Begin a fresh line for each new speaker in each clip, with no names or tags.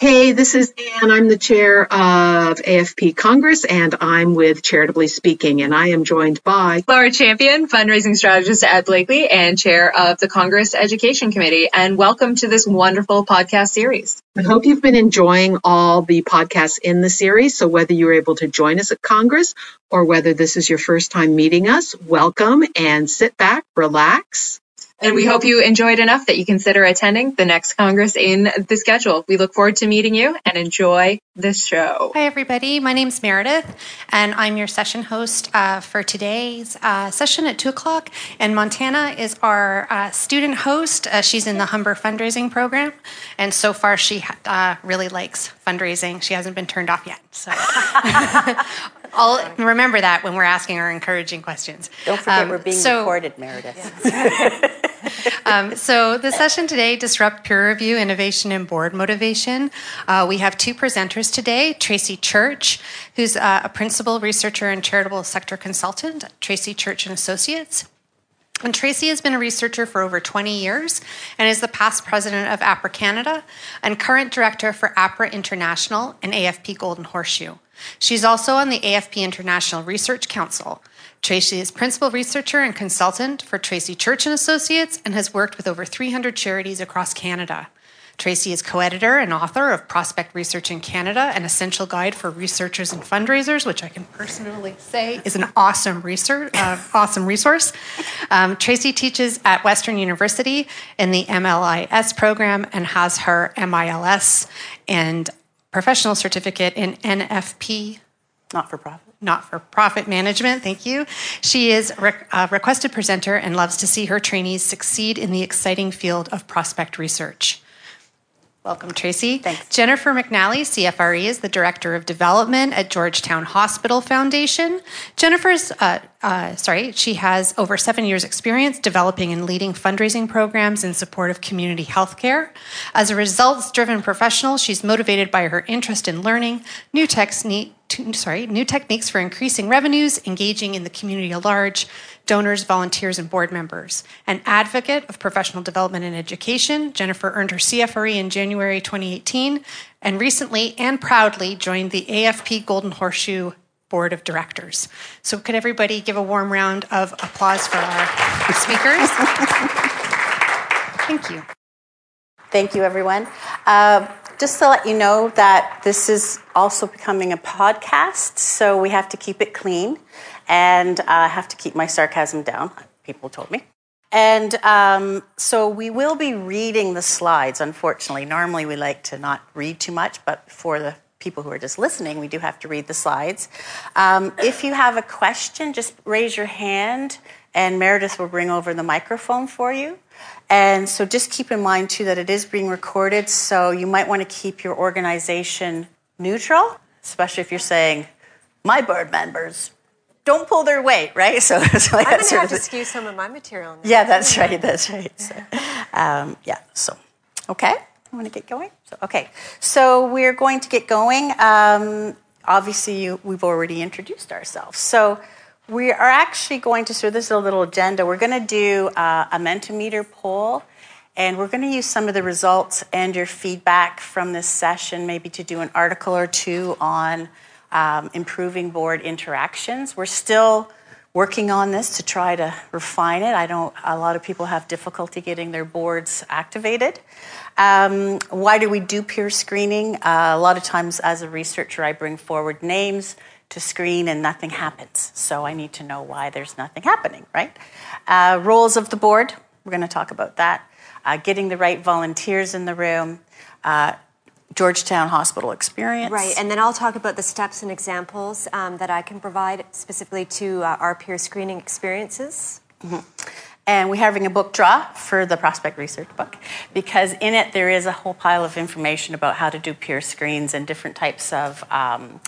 Hey, this is Ann. I'm the chair of AFP Congress and I'm with Charitably Speaking and I am joined by
Laura Champion, fundraising strategist at Blakely and chair of the Congress Education Committee. And welcome to this wonderful podcast series.
I hope you've been enjoying all the podcasts in the series. So whether you were able to join us at Congress or whether this is your first time meeting us, welcome and sit back, relax,
and we hope you enjoyed enough that you consider attending the next Congress in the schedule. We look forward to meeting you and enjoy this show.
Hi, everybody. My name is Meredith, and I'm your session host uh, for today's uh, session at 2 o'clock. And Montana is our uh, student host. Uh, she's in the Humber fundraising program, and so far she uh, really likes fundraising. She hasn't been turned off yet. So I'll remember that when we're asking our encouraging questions.
Don't forget um, we're being so, recorded, Meredith.
um, so the session today, Disrupt Peer Review, Innovation and Board Motivation. Uh, we have two presenters today, Tracy Church, who's uh, a principal researcher and charitable sector consultant at Tracy Church and Associates. And Tracy has been a researcher for over 20 years and is the past president of APRA Canada and current director for APRA International and AFP Golden Horseshoe. She's also on the AFP International Research Council. Tracy is principal researcher and consultant for Tracy Church and Associates and has worked with over 300 charities across Canada. Tracy is co-editor and author of Prospect Research in Canada, an essential guide for researchers and fundraisers, which I can personally say is an awesome research, uh, awesome resource. Um, Tracy teaches at Western University in the MLIS program and has her MILS and professional certificate in NFP.
Not for profit.
Not for profit management, thank you. She is a requested presenter and loves to see her trainees succeed in the exciting field of prospect research. Welcome, Tracy.
Thanks.
Jennifer McNally, CFRE, is the Director of Development at Georgetown Hospital Foundation. Jennifer's, uh, uh, sorry, she has over seven years' experience developing and leading fundraising programs in support of community healthcare. As a results driven professional, she's motivated by her interest in learning new techniques sorry, new techniques for increasing revenues, engaging in the community at large, donors, volunteers, and board members. An advocate of professional development and education, Jennifer earned her CFRE in January 2018 and recently and proudly joined the AFP Golden Horseshoe Board of Directors. So, could everybody give a warm round of applause for our speakers? Thank you.
Thank you, everyone. Uh, just to let you know that this is also becoming a podcast, so we have to keep it clean and I uh, have to keep my sarcasm down, people told me. And um, so we will be reading the slides, unfortunately. Normally we like to not read too much, but for the people who are just listening, we do have to read the slides. Um, if you have a question, just raise your hand and Meredith will bring over the microphone for you. And so just keep in mind too that it is being recorded, so you might want to keep your organization neutral, especially if you're saying, my board members don't pull their weight, right?
So, so I'm going to have to skew some of my material.
Now. Yeah, that's right. That's right. So, um, yeah. So, okay. I want to get going. So, okay. So we're going to get going. Um, obviously, you, we've already introduced ourselves. So we are actually going to. So this is a little agenda. We're going to do uh, a Mentimeter poll. And we're going to use some of the results and your feedback from this session, maybe to do an article or two on um, improving board interactions. We're still working on this to try to refine it. I don't. A lot of people have difficulty getting their boards activated. Um, why do we do peer screening? Uh, a lot of times, as a researcher, I bring forward names to screen and nothing happens. So I need to know why there's nothing happening, right? Uh, roles of the board. We're going to talk about that. Uh, getting the right volunteers in the room. Uh, Georgetown Hospital experience.
Right, and then I'll talk about the steps and examples um, that I can provide specifically to uh, our peer screening experiences.
Mm-hmm. And we're having a book draw for the prospect research book because in it there is a whole pile of information about how to do peer screens and different types of, um,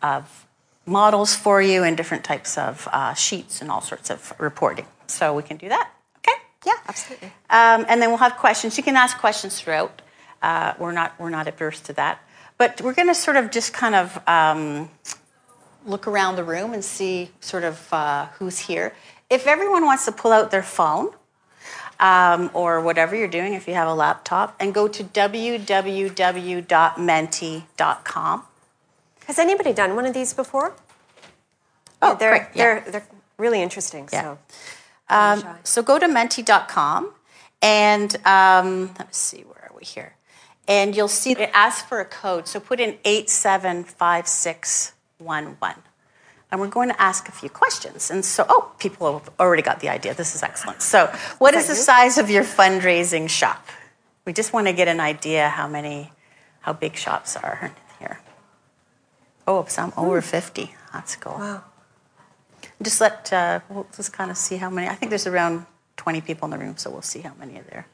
of models for you and different types of uh, sheets and all sorts of reporting. So we can do that. Okay?
Yeah, absolutely.
Um, and then we'll have questions. You can ask questions throughout. Uh, we're not we're not adverse to that, but we're going to sort of just kind of um, look around the room and see sort of uh, who's here. If everyone wants to pull out their phone, um, or whatever you're doing if you have a laptop, and go to www.menti.com.
Has anybody done one of these before?
Oh,
they're,
great. Yeah.
they're, they're really interesting.
Yeah.
So.
Um, so go to menti.com and um, let me see, where are we here? And you'll see it asks for a code. So put in 875611. And we're going to ask a few questions. And so, oh, people have already got the idea. This is excellent. So, what is the size of your fundraising shop? We just want to get an idea how many, how big shops are here. Oh, some over 50. That's cool.
Wow.
Just let, uh, we'll just kind of see how many. I think there's around 20 people in the room, so we'll see how many are there.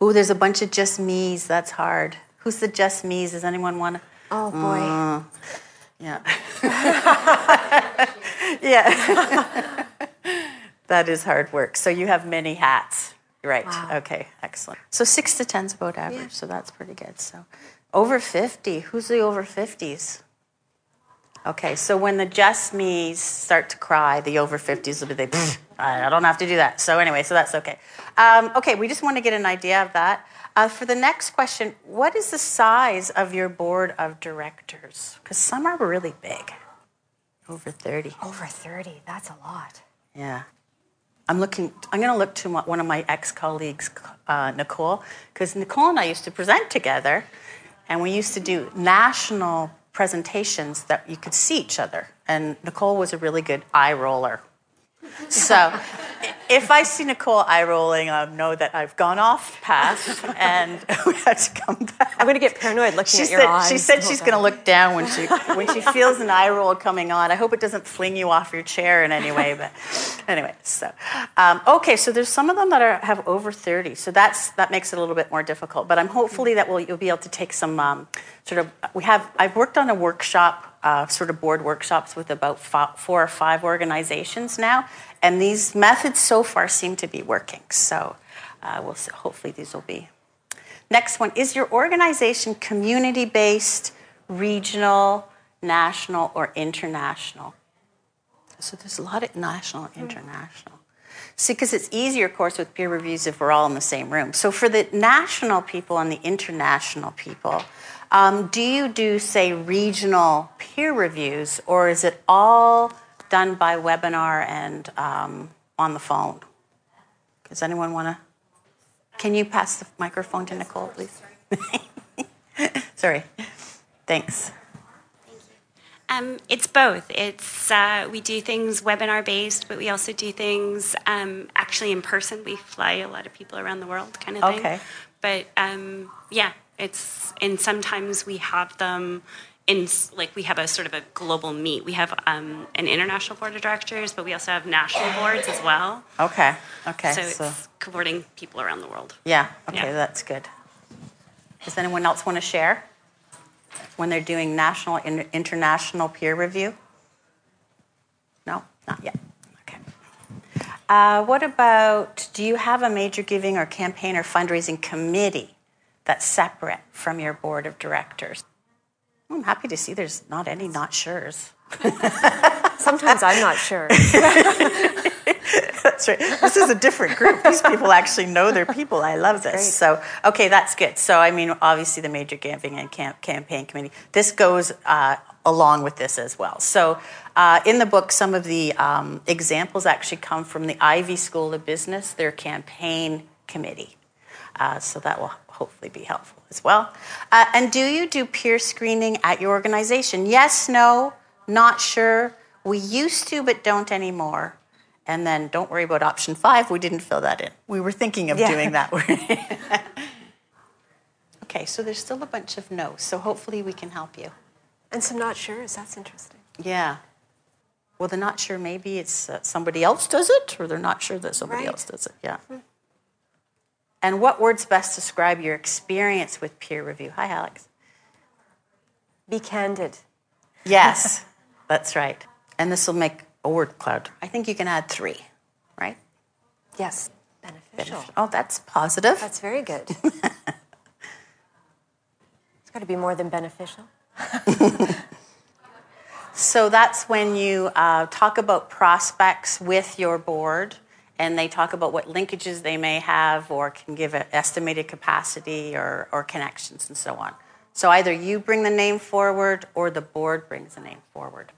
Oh, there's a bunch of just me's. That's hard. Who's the just me's? Does anyone want to?
Oh boy.
Yeah. yeah. that is hard work. So you have many hats. Right.
Wow.
Okay. Excellent. So six to ten's about average. So that's pretty good. So over 50. Who's the over 50s? Okay, so when the just me's start to cry, the over 50s will be they, I I don't have to do that. So anyway, so that's okay. Um, okay, we just want to get an idea of that. Uh, for the next question, what is the size of your board of directors? Because some are really big, over 30.
Over 30. That's a lot.
Yeah. I'm looking, I'm going to look to one of my ex colleagues, uh, Nicole, because Nicole and I used to present together, and we used to do national presentations that you could see each other. And Nicole was a really good eye roller. So if I see Nicole eye rolling, I know that I've gone off path and we have to come back.
I'm going to get paranoid looking
She
at your
said,
eyes.
she said she's going to look down when she when she feels an eye roll coming on. I hope it doesn't fling you off your chair in any way. But anyway, so um, okay, so there's some of them that are have over 30, so that's that makes it a little bit more difficult. But I'm hopefully that will you'll be able to take some um, sort of we have I've worked on a workshop. Uh, sort of board workshops with about fo- four or five organizations now, and these methods so far seem to be working. So, uh, we'll see, hopefully these will be Next one is your organization community based, regional, national, or international? So there's a lot of national and international. See, because it's easier, of course, with peer reviews if we're all in the same room. So for the national people and the international people, um, do you do, say, regional peer reviews, or is it all done by webinar and um, on the phone? Does anyone want to? Can you pass the microphone to Nicole, please? Sorry. Thanks. Thank you.
Um, it's both. It's uh, we do things webinar based, but we also do things um, actually in person. We fly a lot of people around the world, kind of thing.
Okay.
But um, yeah, it's and sometimes we have them in like we have a sort of a global meet. We have um, an international board of directors, but we also have national boards as well.
Okay. Okay.
so
So,
it's supporting people around the world.
yeah. Okay,
Yeah.
that's good. Does anyone else want to share when they're doing national and international peer review? No, not yet. Okay. Uh, what about? Do you have a major giving or campaign or fundraising committee that's separate from your board of directors? I'm happy to see there's not any not sure's.
Sometimes I'm not sure.
That's right. This is a different group. These people actually know their people. I love this.
great.
So, okay, that's good. So, I mean, obviously, the major giving and camp- campaign committee. This goes uh, along with this as well. So, uh, in the book, some of the um, examples actually come from the Ivey School of Business, their campaign committee. Uh, so that will hopefully be helpful as well. Uh, and do you do peer screening at your organization? Yes, no, not sure. We used to, but don't anymore. And then don't worry about option five, we didn't fill that in. We were thinking of
Yeah.
doing that. okay, so there's still a bunch of no's, so hopefully we can help you.
and some not sure's. That's interesting.
Yeah. Well, they're not sure maybe it's uh, somebody else does it, or they're not sure that somebody
Right.
else does it. Yeah. And what words best describe your experience with peer review? Hi, Alex.
Be candid.
Yes, that's right. And this will make a word cloud. I think you can add three, right?
Yes. Beneficial.
Oh, that's positive.
That's very good. it's got to be more than beneficial.
So that's when you uh, talk about prospects with your board and they talk about what linkages they may have or can give an estimated capacity or, or connections and so on. So either you bring the name forward or the board brings the name forward.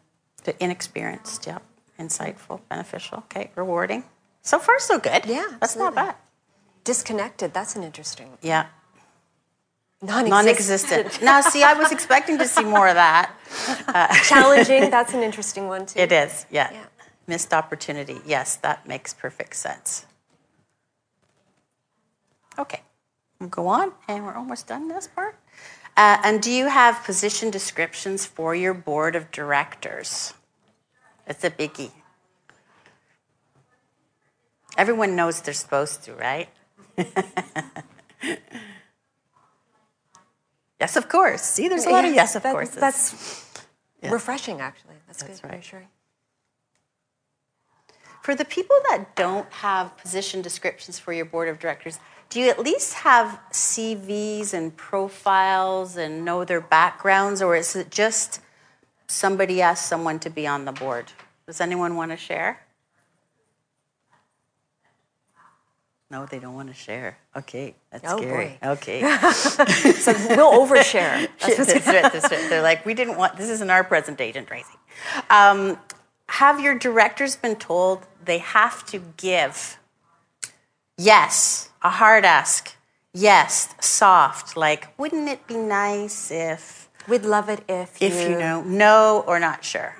The inexperienced, yep. Insightful, beneficial, okay, rewarding. So far, so good.
Yeah,
That's not bad.
Disconnected, that's an interesting one.
Yeah.
Non
Non existent. now, see, I was expecting to see more of that.
Challenging, that's an interesting one too.
It is, yeah.
Yeah.
Missed opportunity. Yes, that makes perfect sense. Okay, we'll go on, and we're almost done this part. Uh, and do you have position descriptions for your board of directors? It's a biggie. Everyone knows they're supposed to, right? yes, of course. See, there's a lot of yes, of course.
That's refreshing, actually. That's,
That's
good.
right.
Reassuring.
For the people that don't have position descriptions for your board of directors, do you at least have CVs and profiles and know their backgrounds, or is it just somebody asked someone to be on the board? Does anyone want to share? No, they don't want to share. Okay, that's
Oh,
scary.
boy.
Okay.
So we'll overshare.
that's, right, that's right. They're like, we didn't want, this isn't our presentation, Tracy. Um, have your directors been told they have to give yes, a hard ask, yes, soft, like, wouldn't it be nice if,
We'd love it if,
if you know, no or not sure?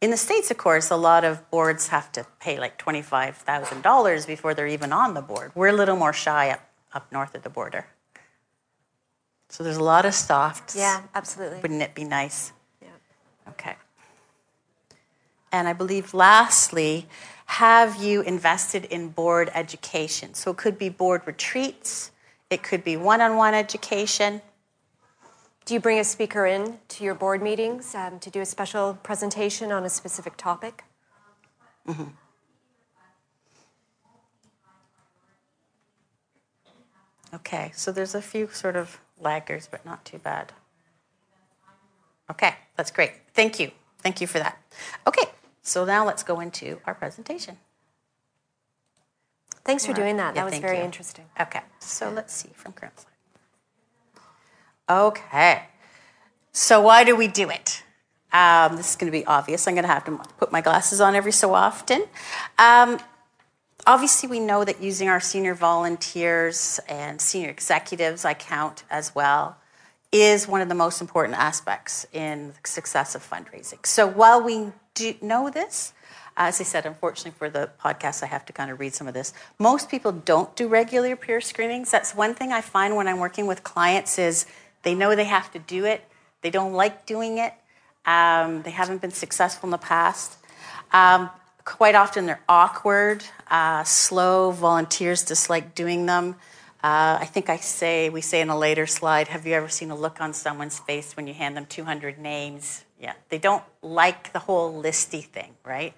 In the States, of course, a lot of boards have to pay like $25,000 before they're even on the board. We're a little more shy up, up north of the border. So there's a lot of softs.
Yeah, absolutely.
Wouldn't it be nice?
Yeah.
Okay. And I believe lastly, have you invested in board education? So it could be board retreats, it could be one on one education.
Do you bring a speaker in to your board meetings um, to do a special presentation on a specific topic?
Okay, so there's a few sort of laggers, but not too bad. Okay, that's great. Thank you. Thank you for that. Okay, so now let's go into our presentation.
Thanks for doing that.
Yeah,
that was very
you.
interesting.
Okay, so let's see from current slide. Okay, so why do we do it? Um, this is going to be obvious. I'm going to have to put my glasses on every so often. Um, obviously, we know that using our senior volunteers and senior executives, I count as well, is one of the most important aspects in the success of fundraising. So while we do you know this, as I said, unfortunately for the podcast, I have to kind of read some of this. Most people don't do regular peer screenings. That's one thing I find when I'm working with clients is they know they have to do it. They don't like doing it. Um, they haven't been successful in the past. Um, quite often they're awkward, uh, slow. Volunteers dislike doing them. Uh, I think I say we say in a later slide. Have you ever seen a look on someone's face when you hand them 200 names? Yeah, they don't like the whole listy thing, right?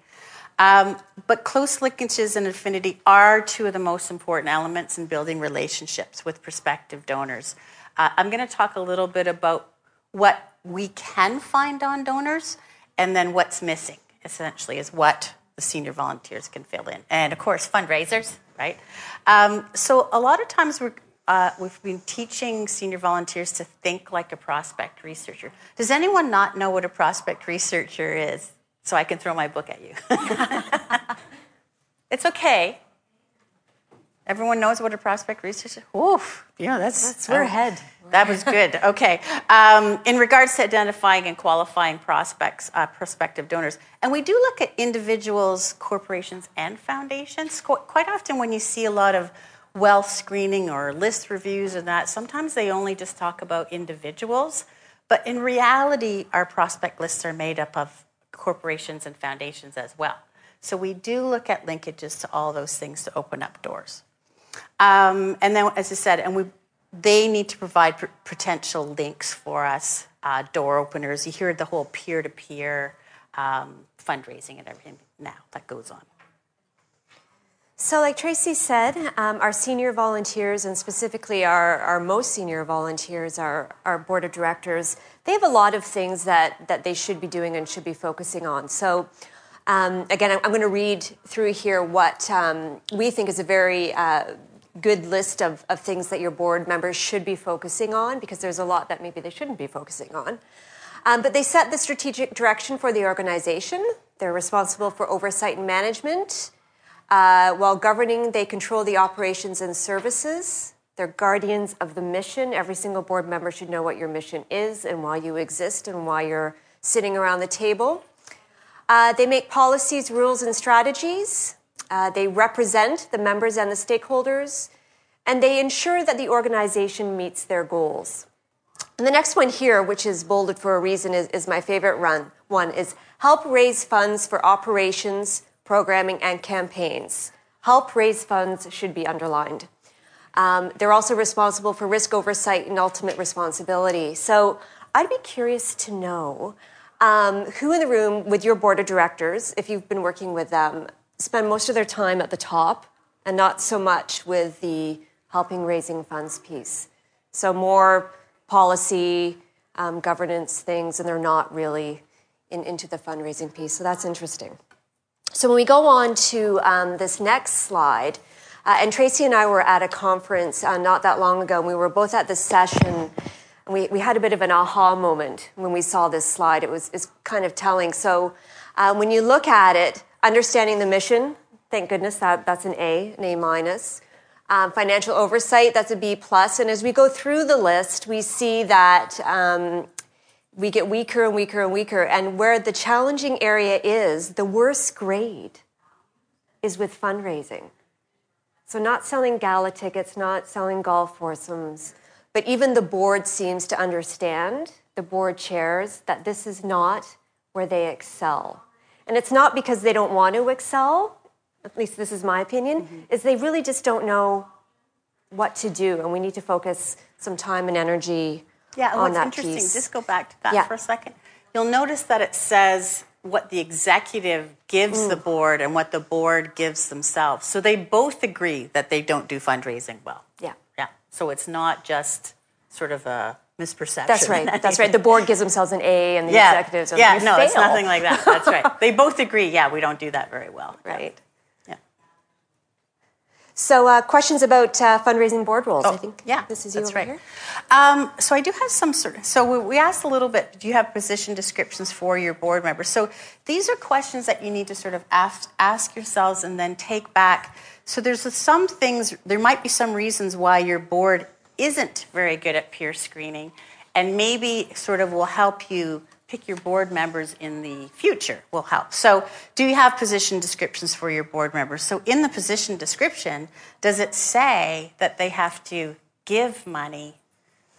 Um, but close linkages and affinity are two of the most important elements in building relationships with prospective donors. Uh, I'm going to talk a little bit about what we can find on donors and then what's missing, essentially, is what the senior volunteers can fill in. And of course, fundraisers, right? Um, so a lot of times we're, uh, we've been teaching senior volunteers to think like a prospect researcher. Does anyone not know what a prospect researcher is? So I can throw my book at you. it's okay. Everyone knows what a prospect researcher. Oof, yeah, that's
That's we're ahead.
that was good. Okay. Um, in regards to identifying and qualifying prospects, uh, prospective donors, and we do look at individuals, corporations, and foundations. Qu- Quite often, when you see a lot of wealth screening or list reviews and that, sometimes they only just talk about individuals. But in reality, our prospect lists are made up of corporations and foundations as well. So we do look at linkages to all those things to open up doors. Um, and then, as I said, and we, they need to provide potential links for us, uh, door openers. You hear the whole peer-to-peer um, fundraising and everything now that goes on.
So, like Tracy said, um, our senior volunteers, and specifically our, our most senior volunteers, our, our board of directors, they have a lot of things that, that they should be doing and should be focusing on. So, Um, again, I'm going to read through here what um, we think is a very uh, good list of, of things that your board members should be focusing on because there's a lot that maybe they shouldn't be focusing on. Um, but they set the strategic direction for the organization. They're responsible for oversight and management. Uh, while governing, they control the operations and services. They're guardians of the mission. Every single board member should know what your mission is and why you exist and why you're sitting around the table. Uh, they make policies, rules, and strategies. Uh, they represent the members and the stakeholders, and they ensure that the organization meets their goals. And the next one here, which is bolded for a reason, is, is my favorite run. One is help raise funds for operations, programming, and campaigns. Help raise funds should be underlined. Um, they're also responsible for risk oversight and ultimate responsibility. So I'd be curious to know um, who in the room with your board of directors, if you've been working with them, spend most of their time at the top and not so much with the helping raising funds piece. So more policy, um, governance things, and they're not really in, into the fundraising piece. So that's interesting. So when we go on to um, this next slide, uh, and Tracy and I were at a conference uh, not that long ago, and we were both at this session we, we had a bit of an aha moment when we saw this slide. It was it's kind of telling. So uh, when you look at it, understanding the mission, thank goodness that, that's an A, an A minus. Um, financial oversight, that's a B plus. And as we go through the list, we see that um, we get weaker and weaker and weaker. And where the challenging area is, the worst grade is with fundraising. So not selling gala tickets, not selling golf foursomes, but even the board seems to understand, the board chairs, that this is not where they excel. And it's not because they don't want to excel, at least this is my opinion, mm-hmm. is they really just don't know what to do. And we need to focus some time and energy
yeah,
that
interesting,
piece.
just go back to that yeah. for a second. You'll notice that it says what the executive gives mm. the board and what the board gives themselves. So they both agree that they don't do fundraising well.
Yeah. Yeah.
So it's not just sort of a misperception.
That's right. That's right. The board gives themselves an A, and the
yeah.
executives.
Are Yeah, no, fail. it's nothing like that. That's right. they both agree. Yeah, we don't do that very well.
Right.
Yeah.
So, uh, questions about uh, fundraising board roles?
Oh,
I think.
Yeah,
this is you
that's
over
right.
here.
Um, so I do have some sort. Of, so we, we asked a little bit. Do you have position descriptions for your board members? So these are questions that you need to sort of ask, ask yourselves and then take back. So there's some things. There might be some reasons why your board isn't very good at peer screening and maybe sort of will help you pick your board members in the future will help. So, do you have position descriptions for your board members? So, in the position description, does it say that they have to give money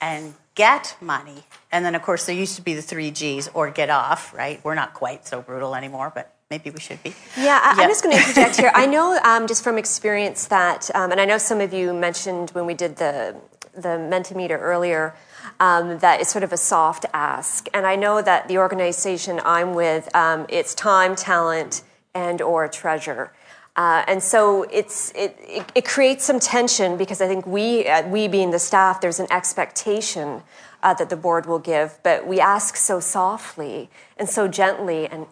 and get money? And then, of course, there used to be the three G's or get off, right? We're not quite so brutal anymore, but maybe we should be.
Yeah, I, am just going to interject here. I know um, just from experience that, um, and I know some of you mentioned when we did the the Mentimeter earlier, um, that it's sort of a soft ask. And I know that the organization I'm with, um, it's time, talent, and or treasure. Uh, and so it's, it, it, it, creates some tension because I think we, uh, we being the staff, there's an expectation uh, that the board will give, but we ask so softly and so gently and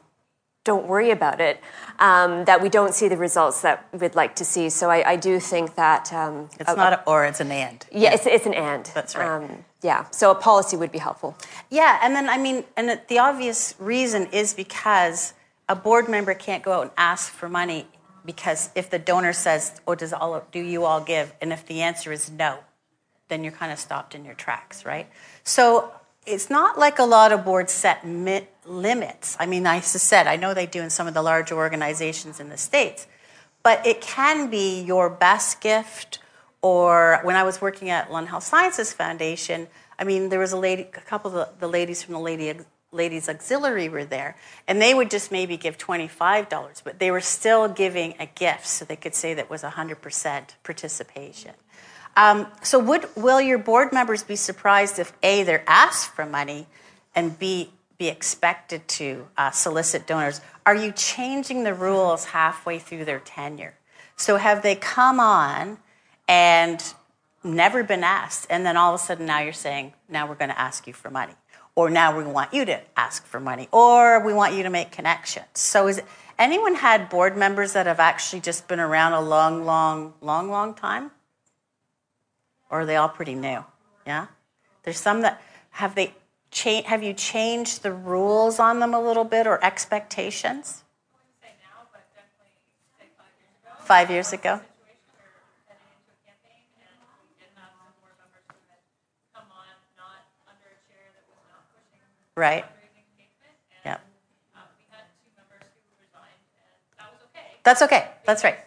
don't worry about it, um, that we don't see the results that we'd like to see. So I, I do think that um,
it's a, not a, or it's an and.
Yeah, yeah. It's, it's an and.
That's right. Um,
yeah, so a policy would be helpful.
Yeah, and then I mean, and the obvious reason is because a board member can't go out and ask for money because if the donor says, "Oh, does all do you all give?" and if the answer is no, then you're kind of stopped in your tracks, right? So it's not like a lot of boards set mi- limits. I mean, I said, I know they do in some of the larger organizations in the States, but it can be your best gift. Or when I was working at London Health Sciences Foundation, I mean, there was a lady, a couple of the, the ladies from the lady, ladies auxiliary were there, and they would just maybe give $25, but they were still giving a gift, so they could say that was 100% participation. Um, so, would, will your board members be surprised if A, they're asked for money, and B, be expected to uh, solicit donors? Are you changing the rules halfway through their tenure? So, have they come on and never been asked, and then all of a sudden now you're saying, now we're going to ask you for money, or now we want you to ask for money, or we want you to make connections. So, is anyone had board members that have actually just been around a long, long, long, long time? Or are they all pretty new? Yeah? There's some that have they cha- have you changed the rules on them a little bit or expectations? Five years ago. Right. Yep. That's okay. That's right.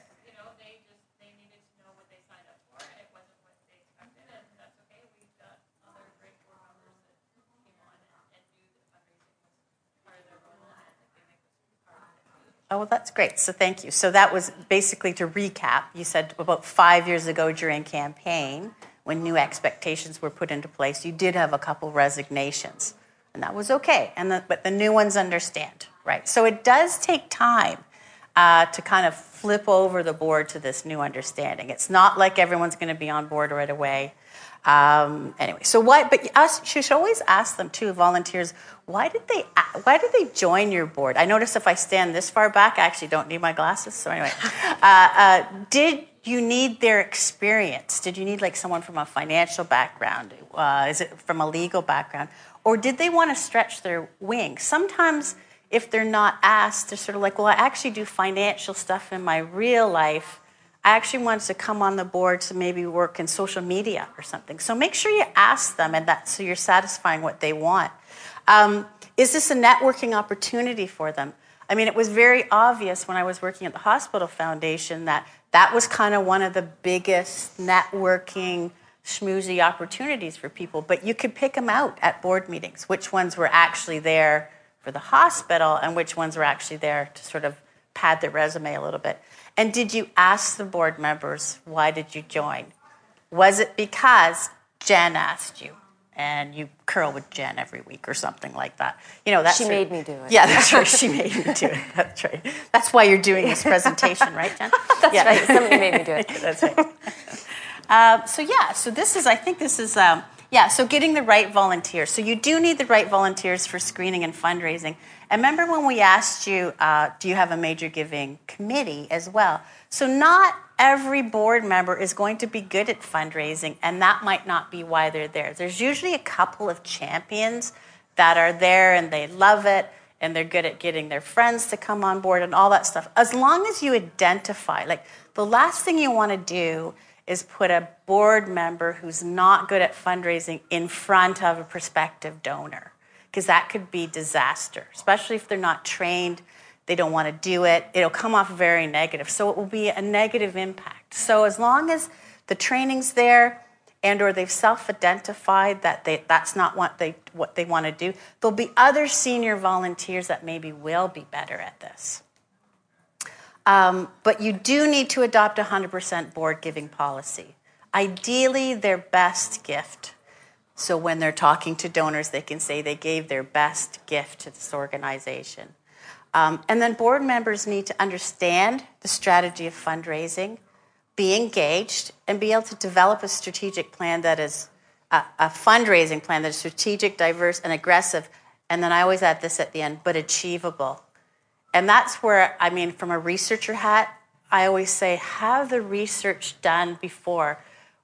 Oh, well, that's great. So thank you. So that was basically to recap. You said about five years ago during campaign, when new expectations were put into place, you did have a couple resignations, and that was okay. And the, but the new ones understand, right? So it does take time uh, to kind of flip over the board to this new understanding. It's not like everyone's going to be on board right away. Um, anyway, so why? But you should always ask them too, volunteers. Why did they? Why did they join your board? I notice if I stand this far back, I actually don't need my glasses. So anyway, uh, uh, did you need their experience? Did you need like someone from a financial background? Uh, is it from a legal background, or did they want to stretch their wings? Sometimes, if they're not asked, they're sort of like, "Well, I actually do financial stuff in my real life." I actually wanted to come on the board to maybe work in social media or something. So make sure you ask them, and that so you're satisfying what they want. Um, is this a networking opportunity for them? I mean, it was very obvious when I was working at the hospital foundation that that was kind of one of the biggest networking schmoozy opportunities for people. But you could pick them out at board meetings, which ones were actually there for the hospital and which ones were actually there to sort of pad their resume a little bit. And did you ask the board members, why did you join? Was it because Jen asked you? And you curl with Jen every week or something like that. You know, that's
she made me do it.
Yeah, that's right. She made me do it. That's right. That's why you're doing this presentation, right, Jen?
that's yeah. right. Somebody made me do it.
that's right. Um, so yeah, so this is. I think this is. Um, yeah, so getting the right volunteers. So you do need the right volunteers for screening and fundraising. And remember when we asked you, uh, do you have a major giving committee as well? So not every board member is going to be good at fundraising, and that might not be why they're there. There's usually a couple of champions that are there and they love it and they're good at getting their friends to come on board and all that stuff. As long as you identify, like the last thing you want to do is put a board member who's not good at fundraising in front of a prospective donor because that could be disaster, especially if they're not trained, they don't want to do it. It'll come off very negative. So it will be a negative impact. So as long as the training's there and or they've self-identified that they, that's not what they what they want to do, there'll be other senior volunteers that maybe will be better at this. Um, but you do need to adopt a 100% board giving policy. Ideally, their best gift so when they're talking to donors, they can say they gave their best gift to this organization. Um, and then board members need to understand the strategy of fundraising, be engaged, and be able to develop a strategic plan that is a, a fundraising plan that is strategic, diverse, and aggressive. And then I always add this at the end, but achievable. And that's where, I mean, from a researcher hat, I always say, have the research done before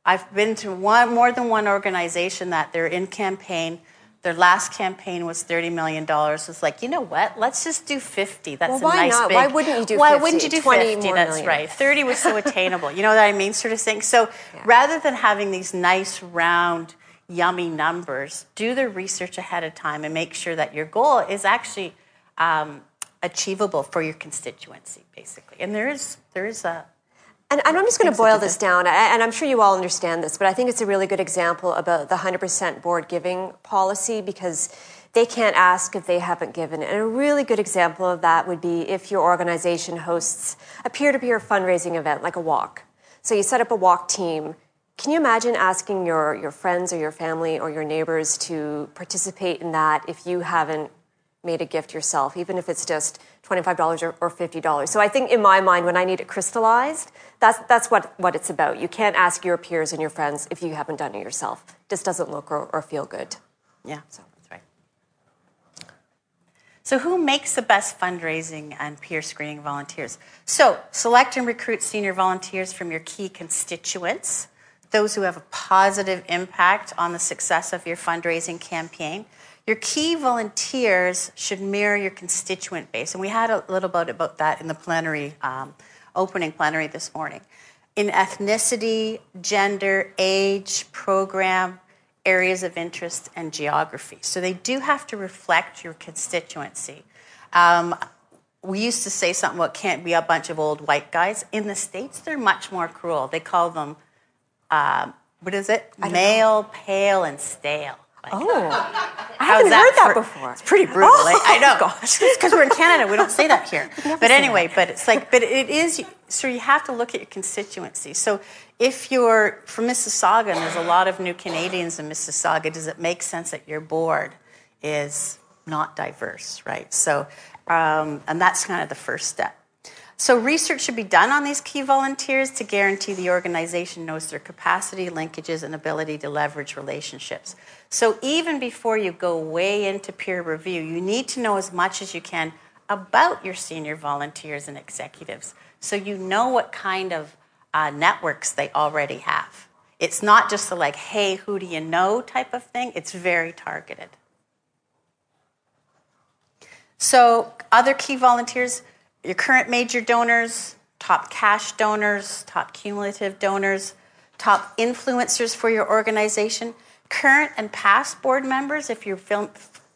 I've been to one, more than one organization that they're in campaign. Their last campaign was $30 million. It's like, you know what? Let's just do 50. That's
well, why
a nice
not?
big.
Why wouldn't you do
why
50?
wouldn't you do
20
50?
More
That's
million.
right. 30 was so attainable. You know what I mean? Sort of thing. So
Yeah.
rather than having these nice, round, yummy numbers, do the research ahead of time and make sure that your goal is actually um, achievable for your constituency, basically. And there is, there is a,
And, and I'm just going to boil this down, and I'm sure you all understand this, but I think it's a really good example about the 100% board giving policy because they can't ask if they haven't given. And a really good example of that would be if your organization hosts a peer to peer fundraising event like a walk. So you set up a walk team. Can you imagine asking your, your friends or your family or your neighbors to participate in that if you haven't made a gift yourself, even if it's just $25 or, or $50. So I think in my mind, when I need it crystallized, that's, that's what, what it's about. You can't ask your peers and your friends if you haven't done it yourself. It just doesn't look or, or feel good.
Yeah, so that's right. So, who makes the best fundraising and peer screening volunteers? So, select and recruit senior volunteers from your key constituents, those who have a positive impact on the success of your fundraising campaign. Your key volunteers should mirror your constituent base. And we had a little bit about that in the plenary, um, opening plenary this morning. In ethnicity, gender, age, program, areas of interest, and geography. So they do have to reflect your constituency. Um, we used to say something about can't be a bunch of old white guys. In the States, they're much more cruel. They call them, um, what is it? Male, know. pale, and stale.
Like, oh, I haven't heard that for, before.
It's pretty brutal. Oh, like, I know. Gosh, because we're in Canada, we don't say that here. But anyway, that. but it's like, but it is. So you have to look at your constituency. So if you're from Mississauga and there's a lot of new Canadians in Mississauga, does it make sense that your board is not diverse, right? So, um, and that's kind of the first step. So, research should be done on these key volunteers to guarantee the organization knows their capacity, linkages, and ability to leverage relationships. So, even before you go way into peer review, you need to know as much as you can about your senior volunteers and executives so you know what kind of uh, networks they already have. It's not just the like, hey, who do you know type of thing, it's very targeted. So, other key volunteers your current major donors, top cash donors, top cumulative donors, top influencers for your organization, current and past board members if you're film,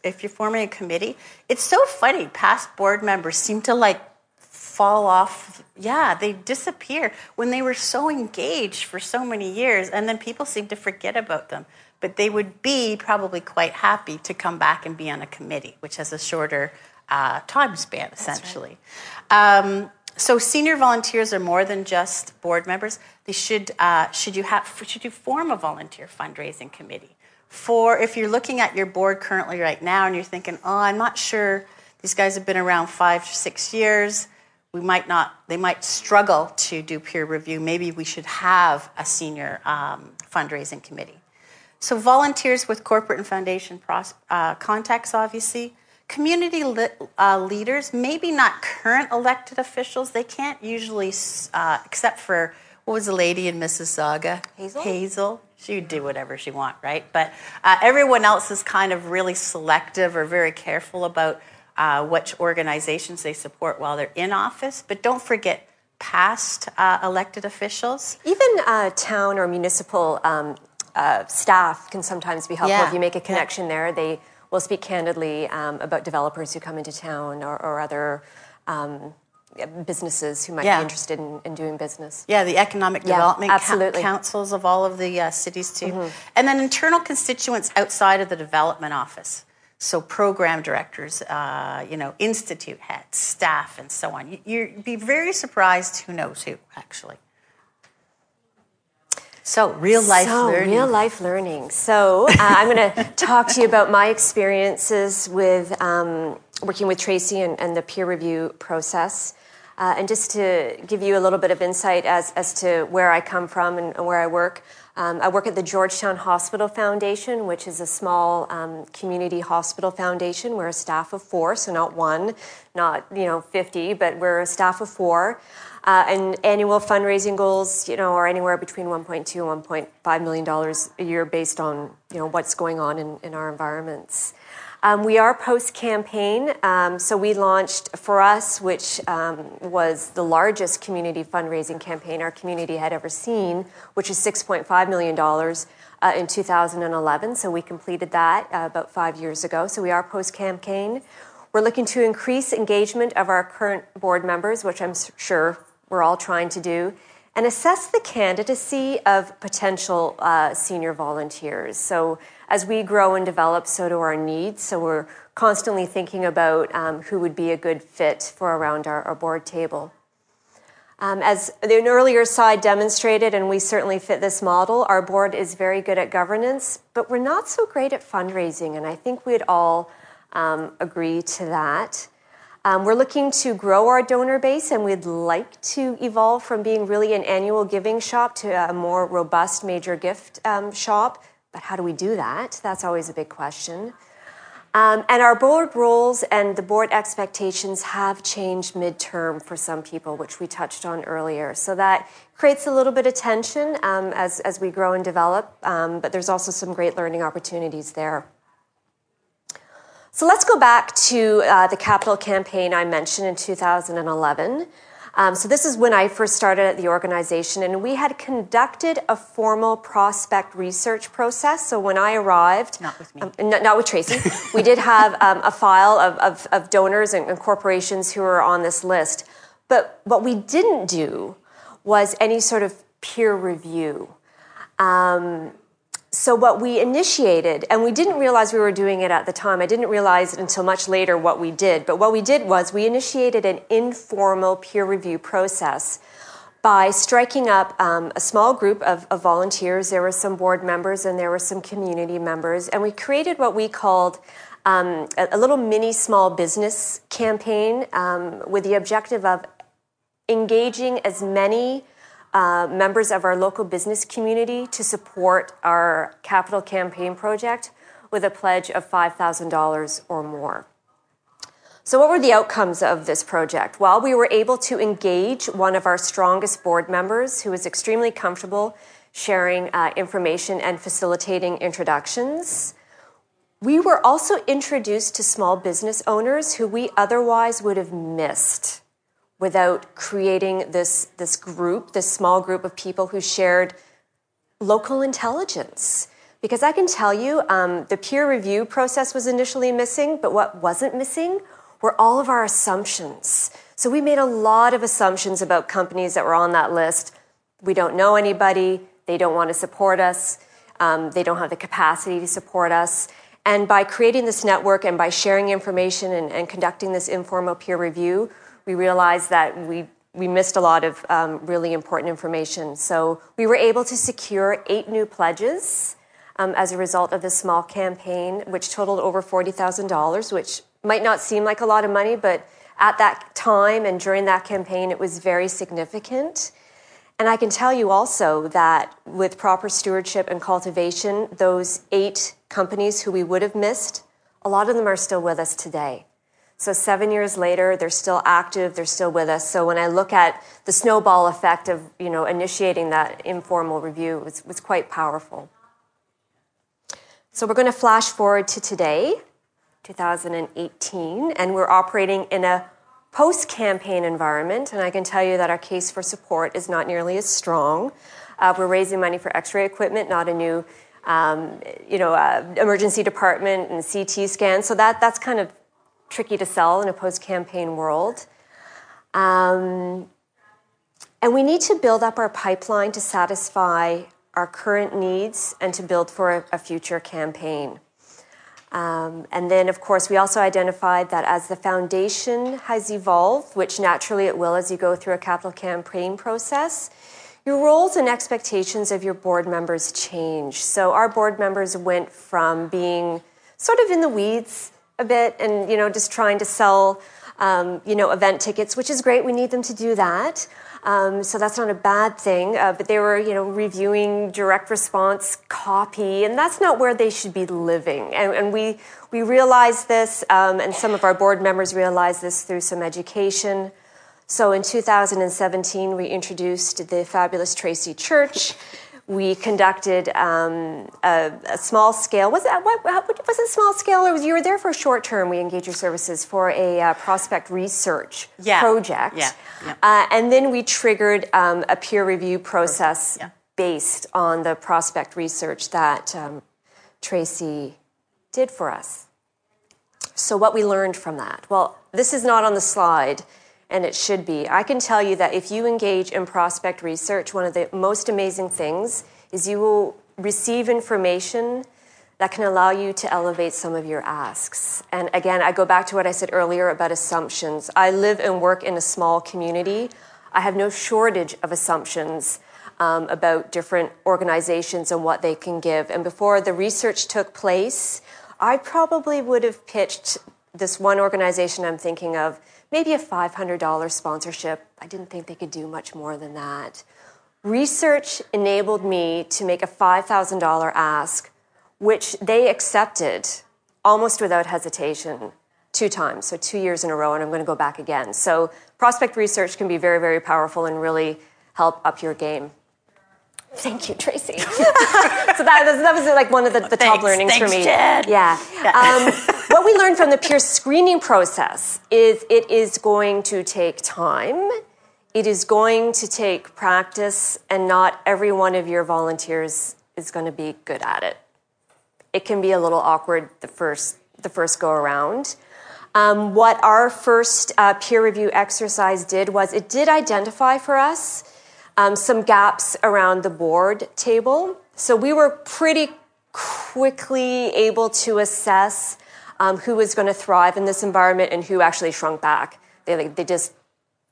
if you're forming a committee. It's so funny. Past board members seem to like fall off. Yeah, they disappear when they were so engaged for so many years, and then people seem to forget about them. But they would be probably quite happy to come back and be on a committee, which has a shorter uh, time span, essentially. Right. Um, so senior volunteers are more than just board members. They should uh, should you have should you form a volunteer fundraising committee for if you're looking at your board currently right now and you're thinking, oh, I'm not sure these guys have been around five to six years. We might not. They might struggle to do peer review. Maybe we should have a senior um, fundraising committee. So volunteers with corporate and foundation pros- uh, contacts, obviously community li- uh, leaders, maybe not current elected officials, they can't usually, uh, except for what was the lady in Mississauga?
Hazel.
Hazel. She would do whatever she want, right? But uh, everyone else is kind of really selective or very careful about uh, which organizations they support while they're in office. But don't forget past uh, elected officials.
Even uh, town or municipal um, staff can sometimes be helpful
yeah.
if you make a connection yeah. there. They we'll speak candidly um, about developers who come into town or, or other um, businesses who might yeah. be interested in, in, doing business.
Yeah, the economic yeah, development absolutely. councils of all of the uh, cities too, mm-hmm. and then internal constituents outside of the development office. So program directors, uh, you know, institute heads, staff, and so on. You, would be very surprised who knows who actually. So, real life
so,
learning.
Real life learning. So, uh, I'm going to talk to you about my experiences with um, working with Tracy and, and, the peer review process. Uh, and just to give you a little bit of insight as, as to where I come from and, and where I work, um, I work at the Georgetown Hospital Foundation, which is a small um, community hospital foundation. We're a staff of four, so not one, not you know 50, but we're a staff of four. Uh, and annual fundraising goals, you know, are anywhere between 1.2 and 1.5 million dollars a year, based on you know what's going on in, in our environments. Um, we are post campaign, um, so we launched for us, which um, was the largest community fundraising campaign our community had ever seen, which is $6.5 million uh, in 2011. So we completed that uh, about five years ago. So we are post campaign. We're looking to increase engagement of our current board members, which I'm sure we're all trying to do, and assess the candidacy of potential uh, senior volunteers. So, as we grow and develop, so do our needs. So, we're constantly thinking about um, who would be a good fit for around our, our board table. Um, as an earlier slide demonstrated, and we certainly fit this model, our board is very good at governance, but we're not so great at fundraising, and I think we'd all um, agree to that. Um, we're looking to grow our donor base, and we'd like to evolve from being really an annual giving shop to a more robust major gift um, shop. But how do we do that? That's always a big question. Um, and our board roles and the board expectations have changed midterm for some people, which we touched on earlier. So that creates a little bit of tension um, as, as we grow and develop, um, but there's also some great learning opportunities there. So let's go back to uh, the capital campaign I mentioned in 2011. Um, so this is when I first started at the organization, and we had conducted a formal prospect research process. So when I arrived,
not with me,
um, n- not with Tracy, we did have um, a file of, of, of donors and, and, corporations who were on this list. But what we didn't do was any sort of peer review. So what we initiated and we didn't realize we were doing it at the time. I didn't realize until much later what we did. But what we did was we initiated an informal peer review process by striking up um, a small group of, of, volunteers. There were some board members and there were some community members. And we created what we called um, a, a, little mini small business campaign um, with the objective of engaging as many uh, members of our local business community to support our capital campaign project with a pledge of $5,000 or more. So, what were the outcomes of this project? Well, we were able to engage one of our strongest board members who was extremely comfortable sharing uh, information and facilitating introductions. We were also introduced to small business owners who we otherwise would have missed without creating this, this group, this small group of people who shared local intelligence. Because I can tell you, um, the peer review process was initially missing, but what wasn't missing were all of our assumptions. So we made a lot of assumptions about companies that were on that list. We don't know anybody, they don't want to support us, um, they don't have the capacity to support us. And by creating this network and by sharing information and, and conducting this informal peer review, we realized that we we missed a lot of um, really important information. So we were able to secure eight new pledges um, as a result of this small campaign, which totaled over $40,000, which might not seem like a lot of money, but at that time and during that campaign, it was very significant. And I can tell you also that with proper stewardship and cultivation, those eight companies who we would have missed, a lot of them are still with us today. So seven years later, they're still active, they're still with us. So when I look at the snowball effect of you know initiating that informal review, it was, was quite powerful. So we're going to flash forward to today, 2018, and we're operating in a post-campaign environment, and I can tell you that our case for support is not nearly as strong. Uh, we're raising money for X-ray equipment, not a new, um, you know, uh, emergency department and CT scan. So that that's kind of tricky to sell in a post campaign world. Um, and we need to build up our pipeline to satisfy our current needs and to build for a, a future campaign. Um, and then, of course, we also identified that as the foundation has evolved, which naturally it will as you go through a capital campaign process, your roles and expectations of your board members change. So, our board members went from being sort of in the weeds a bit and you know just trying to sell um, you know event tickets which is great. We need them to do that. Um, so that's not a bad thing. Uh, but they were you know reviewing direct response copy and that's not where they should be living. And, and we we realized this um, and some of our board members realized this through some education. So in 2017 we introduced the fabulous tracy church we conducted um, a, a, small scale. Was it what, was it small scale, or was you were there for a short term? We engaged your services for a uh, prospect research
yeah.
project,
yeah. yeah.
Uh, and then we triggered um, a peer review process yeah. based on the prospect research that um, Tracy did for us. So, what we learned from that? Well, this is not on the slide and it should be. I can tell you that if you engage in prospect research, one of the most amazing things is you will receive information that can allow you to elevate some of your asks. And again, I go back to what I said earlier about assumptions. I live and work in a small community. I have no shortage of assumptions um, about different organizations and what they can give. And before the research took place, I probably would have pitched this one organization I'm thinking of maybe a $500 sponsorship. I didn't think they could do much more than that. Research enabled me to make a $5,000 ask, which they accepted almost without hesitation two times, so two years in a row, and I'm going to go back again. So, prospect research can be very, very powerful and really help up your game. Thank you, Tracy. so that, that was like one of the, the top learnings
Thanks,
for me.
Jen.
Yeah. Um, what we learned from the peer screening process is it is going to take time. It is going to take practice, and not every one of your volunteers is going to be good at it. It can be a little awkward the first the first go around. Um, what our first uh, peer review exercise did was it did identify for us um, some gaps around the board table. So we were pretty quickly able to assess um, who was going to thrive in this environment and who actually shrunk back. They, they just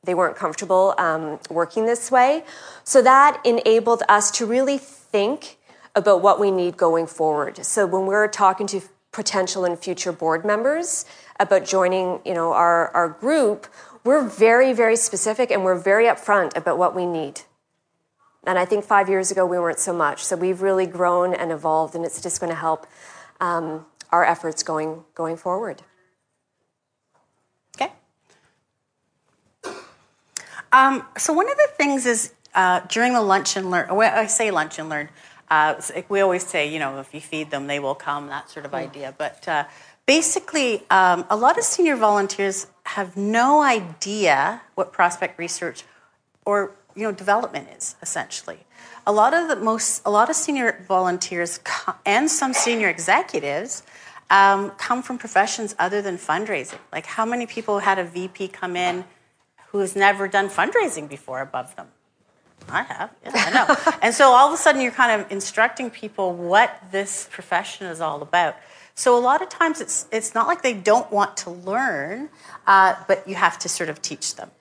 they weren't comfortable um, working this way. So that enabled us to really think about what we need going forward. So when we're talking to potential and future board members about joining, you know, our, our group, we're very, very specific and we're very upfront about what we need. And I think five years ago we weren't so much. So we've really grown and evolved, and it's just going to help um, our efforts going going forward.
Okay. Um, so one of the things is uh, during the lunch and learn. Well, I say lunch and learn. Uh, we always say, you know, if you feed them, they will come. That sort of idea. But uh, basically, um, a lot of senior volunteers have no idea what prospect research or you know development is essentially. A lot of the most, a lot of senior volunteers and some senior executives um, come from professions other than fundraising. Like, how many people had a VP come in who has never done fundraising before above them? I have, yeah, I know. and so all of a sudden, you're kind of instructing people what this profession is all about. So a lot of times, it's it's not like they don't want to learn, uh, but you have to sort of teach them.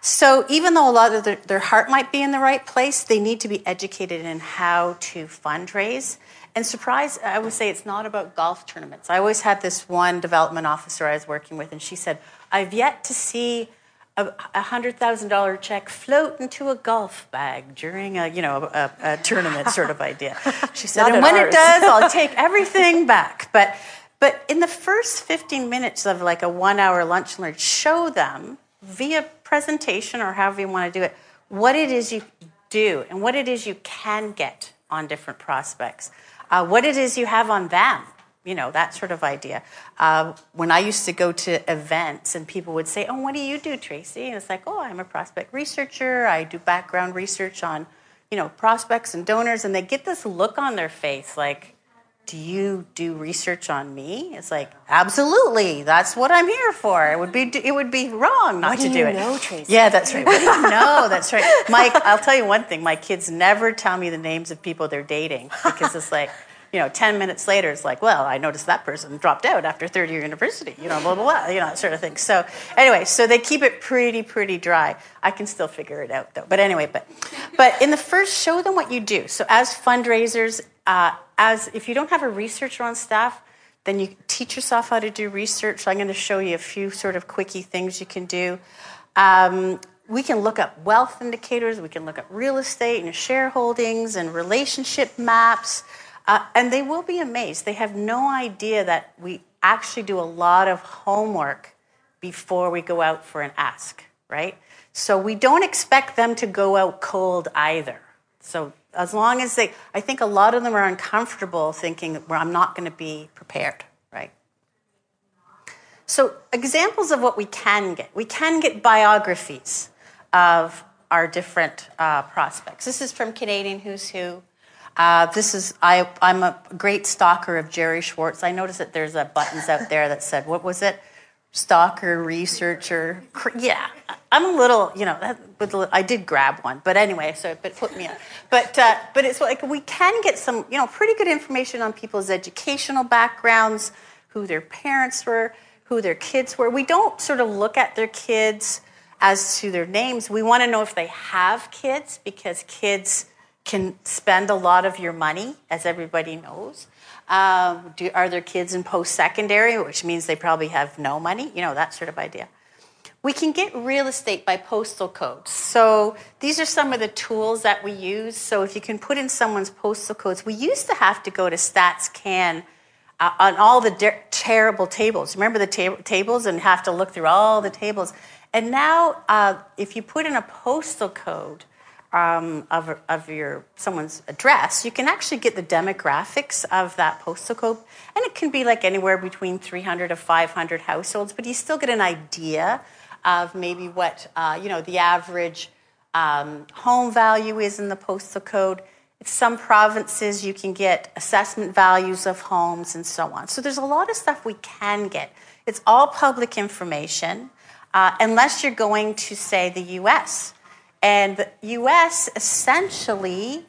So even though a lot of their, their heart might be in the right place, they need to be educated in how to fundraise. And surprise, I would say it's not about golf tournaments. I always had this one development officer I was working with, and she said, I've yet to see a $100,000 check float into a golf bag during a, you know, a, a tournament sort of idea. She said, and when it does, I'll take everything back. But, but in the first 15 minutes of like a one hour lunch and learn, show them via presentation or however you want to do it, what it is you do and what it is you can get on different prospects, uh, what it is you have on them, you know, that sort of idea. Uh, when I used to go to events and people would say, Oh, what do you do, Tracy? And it's like, Oh, I'm a prospect researcher. I do background research on, you know, prospects and donors. And they get this look on their face like, do you do research on me? It's like, absolutely. That's what I'm here for. It would be it would be wrong not
What
to
do
do
you
it.
know, Tracy?
Yeah, that's right. What do you know? That's right. Mike, I'll tell you one thing. My kids never tell me the names of people they're dating because it's like, you know, 10 minutes later, it's like, well, I noticed that person dropped out after third year university, you know, blah, blah, blah, you know, that sort of thing. So, anyway, so they keep it pretty, pretty dry. I can still figure it out, though. But anyway, but, but in the first, show them what you do. So, as fundraisers, uh, as if you don't have a researcher on staff, then you teach yourself how to do research. I'm going to show you a few sort of quickie things you can do. Um, we can look up wealth indicators, we can look up real estate and shareholdings and relationship maps, uh, and they will be amazed. They have no idea that we actually do a lot of homework before we go out for an ask, right? So we don't expect them to go out cold either. So as long as they, I think a lot of them are uncomfortable thinking, well, I'm not going to be prepared, right? So, examples of what we can get we can get biographies of our different uh, prospects. This is from Canadian Who's Who. Uh, this is I, I'm a great stalker of Jerry Schwartz. I noticed that there's a buttons out there that said, "What was it?" Stalker, researcher. Yeah, I'm a little, you know, that, I did grab one, but anyway, so but put me up. But uh, but it's like we can get some, you know, pretty good information on people's educational backgrounds, who their parents were, who their kids were. We don't sort of look at their kids as to their names. We want to know if they have kids because kids can spend a lot of your money, as everybody knows. Um, do, are there kids in post secondary, which means they probably have no money? You know, that sort of idea. We can get real estate by postal codes. So these are some of the tools that we use. So if you can put in someone's postal codes, we used to have to go to StatsCan uh, on all the de- terrible tables. Remember the ta- tables and have to look through all the tables. And now, uh, if you put in a postal code um, of, of your someone's address, you can actually get the demographics of that postal code, and it can be like anywhere between 300 to 500 households. But you still get an idea of maybe what uh, you know the average um, home value is in the postal code. In some provinces you can get assessment values of homes and so on. So there's a lot of stuff we can get. It's all public information, uh, unless you're going to say the U.S. And the U.S. essentially,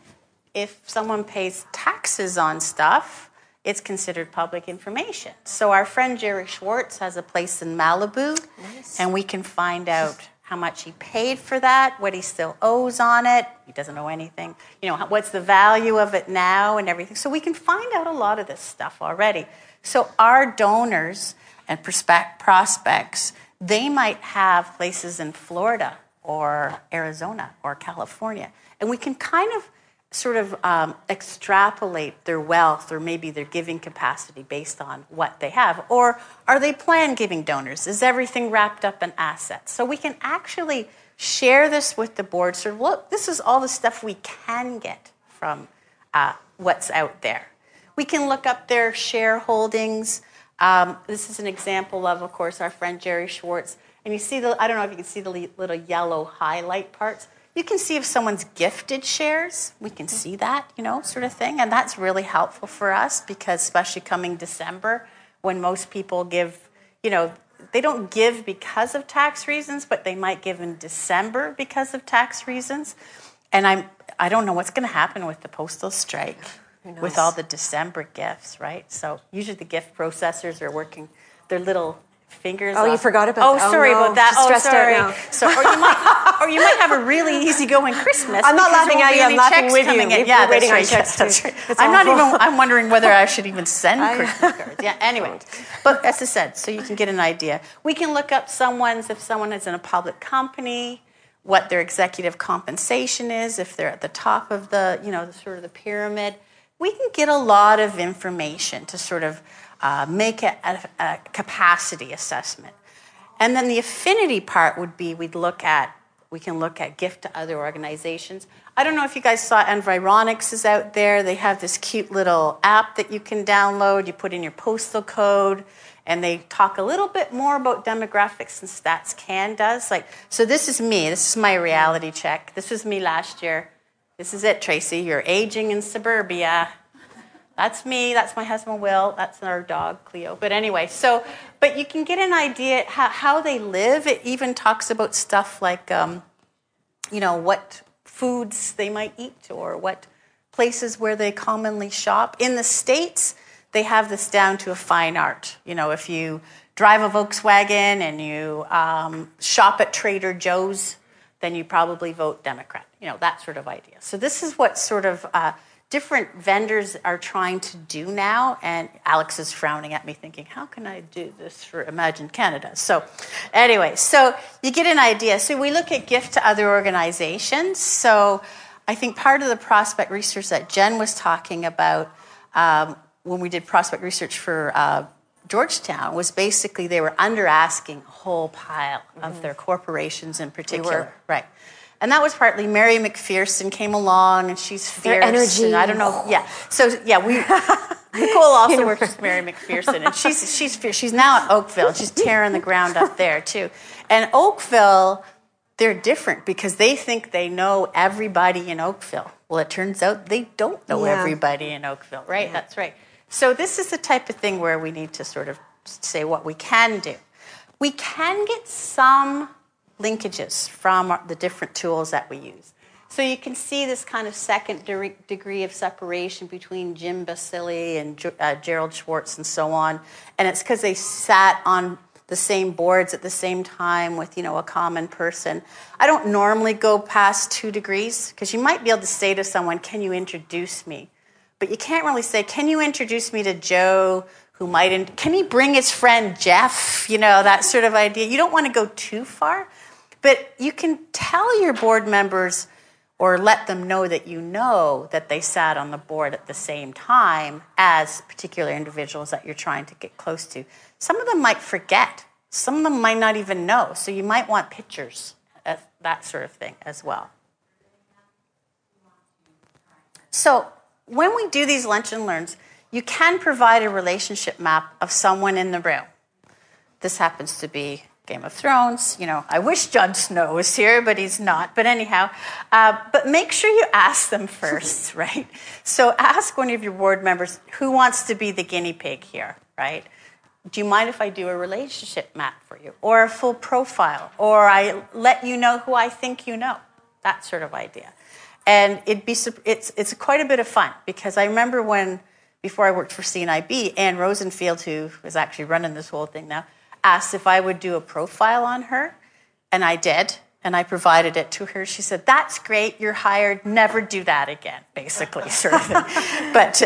if someone pays taxes on stuff, it's considered public information. So our friend Jerry Schwartz has a place in Malibu, nice. and we can find out how much he paid for that, what he still owes on it. He doesn't know anything. You know, what's the value of it now and everything. So we can find out a lot of this stuff already. So our donors and prospects, they might have places in Florida or Arizona or California. And we can kind of sort of um, extrapolate their wealth or maybe their giving capacity based on what they have? Or are they plan giving donors? Is everything wrapped up in assets? So we can actually share this with the board. Sort of look, this is all the stuff we can get from uh, what's out there. We can look up their shareholdings. Um, this is an example of, of course, our friend Jerry Schwartz. And you see the, I don't know if you can see the little yellow highlight parts. You can see if someone's gifted shares. We can see that, you know, sort of thing. And that's really helpful for us because, especially coming December, when most people give, you know, they don't give because of tax reasons, but they might give in December because of tax reasons. And I'm, I don't know what's going to happen with the postal strike with all the December gifts, right? So usually the gift processors are working their little fingers.
Oh,
off.
you forgot about
oh,
that.
Oh, sorry
no.
about that.
She's
oh, sorry. So, or you might, or you might have a really easygoing Christmas.
I'm not laughing at you. I'm laughing
checks
with you.
in. Yeah,
waiting
that's
on
right.
checks
That's right.
It's
I'm not even. I'm wondering whether I should even send Christmas cards. Yeah. Anyway, but as I said, so you can get an idea. We can look up someone's if someone is in a public company, what their executive compensation is, if they're at the top of the, you know, the sort of the pyramid. We can get a lot of information to sort of uh, make a, a, capacity assessment. And then the affinity part would be we'd look at, we can look at gift to other organizations. I don't know if you guys saw Environics is out there. They have this cute little app that you can download. You put in your postal code, and they talk a little bit more about demographics than StatsCan does. Like, so this is me. This is my reality check. This was me last year. This is it, Tracy. You're aging in suburbia. That's me. That's my husband, Will. That's our dog, Cleo. But anyway, so, but you can get an idea how, how they live. It even talks about stuff like, um, you know, what foods they might eat or what places where they commonly shop. In the States, they have this down to a fine art. You know, if you drive a Volkswagen and you um, shop at Trader Joe's, then you probably vote Democrat. You know, that sort of idea. So this is what sort of uh, different vendors are trying to do now. And Alex is frowning at me, thinking, how can I do this for Imagine Canada? So, anyway, so you get an idea. So, we look at gift to other organizations. So, I think part of the prospect research that Jen was talking about um, when we did prospect research for uh, Georgetown was basically they were under asking a whole pile mm-hmm. of their corporations in particular.
We
right. And that was partly Mary McPherson came along, and she's fierce.
Their energy.
And I don't know. Yeah. So yeah, we Nicole also works with Mary McPherson, and she's she's fierce. She's now at Oakville. She's tearing the ground up there too. And Oakville, they're different because they think they know everybody in Oakville. Well, it turns out they don't know
Yeah.
everybody in Oakville. Right. That's right. So this is the type of thing where we need to sort of say what we can do. We can get some linkages from the different tools that we use. So you can see this kind of second de- degree of separation between Jim Balsillie and Ge- uh, Gerald Schwartz and so on, and it's because they sat on the same boards at the same time with you know a common person. I don't normally go past two degrees because you might be able to say to someone, "Can you introduce me?" but you can't really say, "Can you introduce me to Joe?" Who might? In- can he bring his friend Jeff? You know that sort of idea. You don't want to go too far, but you can tell your board members or let them know that you know that they sat on the board at the same time as particular individuals that you're trying to get close to. Some of them might forget, some of them might not even know, so you might want pictures, that sort of thing as well. So, when we do these lunch and learns, you can provide a relationship map of someone in the room. This happens to be Game of Thrones. You know, I wish Jon Snow was here, but he's not. But anyhow, uh, but make sure you ask them first, right? So ask one of your board members who wants to be the guinea pig here, right? Do you mind if I do a relationship map for you, or a full profile, or I let you know who I think you know? That sort of idea. And it'd be it's it's quite a bit of fun because I remember when before I worked for CNIB, Anne Rosenfield, who is actually running this whole thing now asked if I would do a profile on her, and I did. And I provided it to her. She said, That's great, you're hired, never do that again, basically, sort of thing. but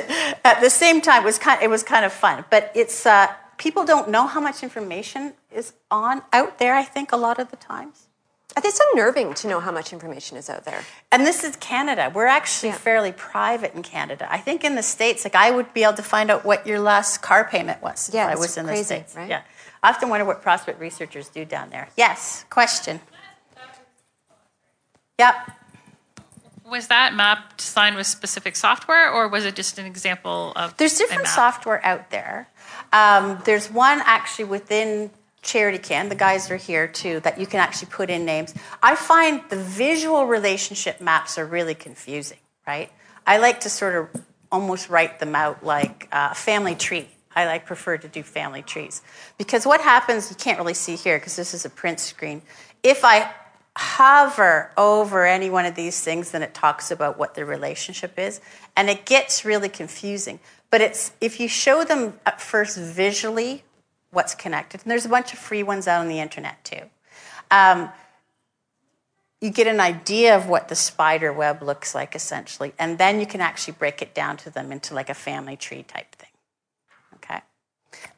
at the same time, it was kind, it was kind of fun. But it's, uh, people don't know how much information is on out there, I think, a lot of the times.
It's unnerving to know how much information is out there.
And this is Canada. We're actually yeah. fairly private in Canada. I think in the States, like I would be able to find out what your last car payment was
yeah,
if I was in
crazy,
the States.
Right?
Yeah. I often wonder what prospect researchers do down there. Yes, question. Yep.
Was that map designed with specific software, or was it just an example of?
There's different software out there. Um, there's one actually within CharityCAN, the guys are here too, that you can actually put in names. I find the visual relationship maps are really confusing, right? I like to sort of almost write them out like a family tree. I like prefer to do family trees. Because what happens, you can't really see here because this is a print screen. If I hover over any one of these things, then it talks about what the relationship is. And it gets really confusing. But it's if you show them at first visually what's connected, and there's a bunch of free ones out on the internet too. Um, you get an idea of what the spider web looks like essentially, and then you can actually break it down to them into like a family tree type thing.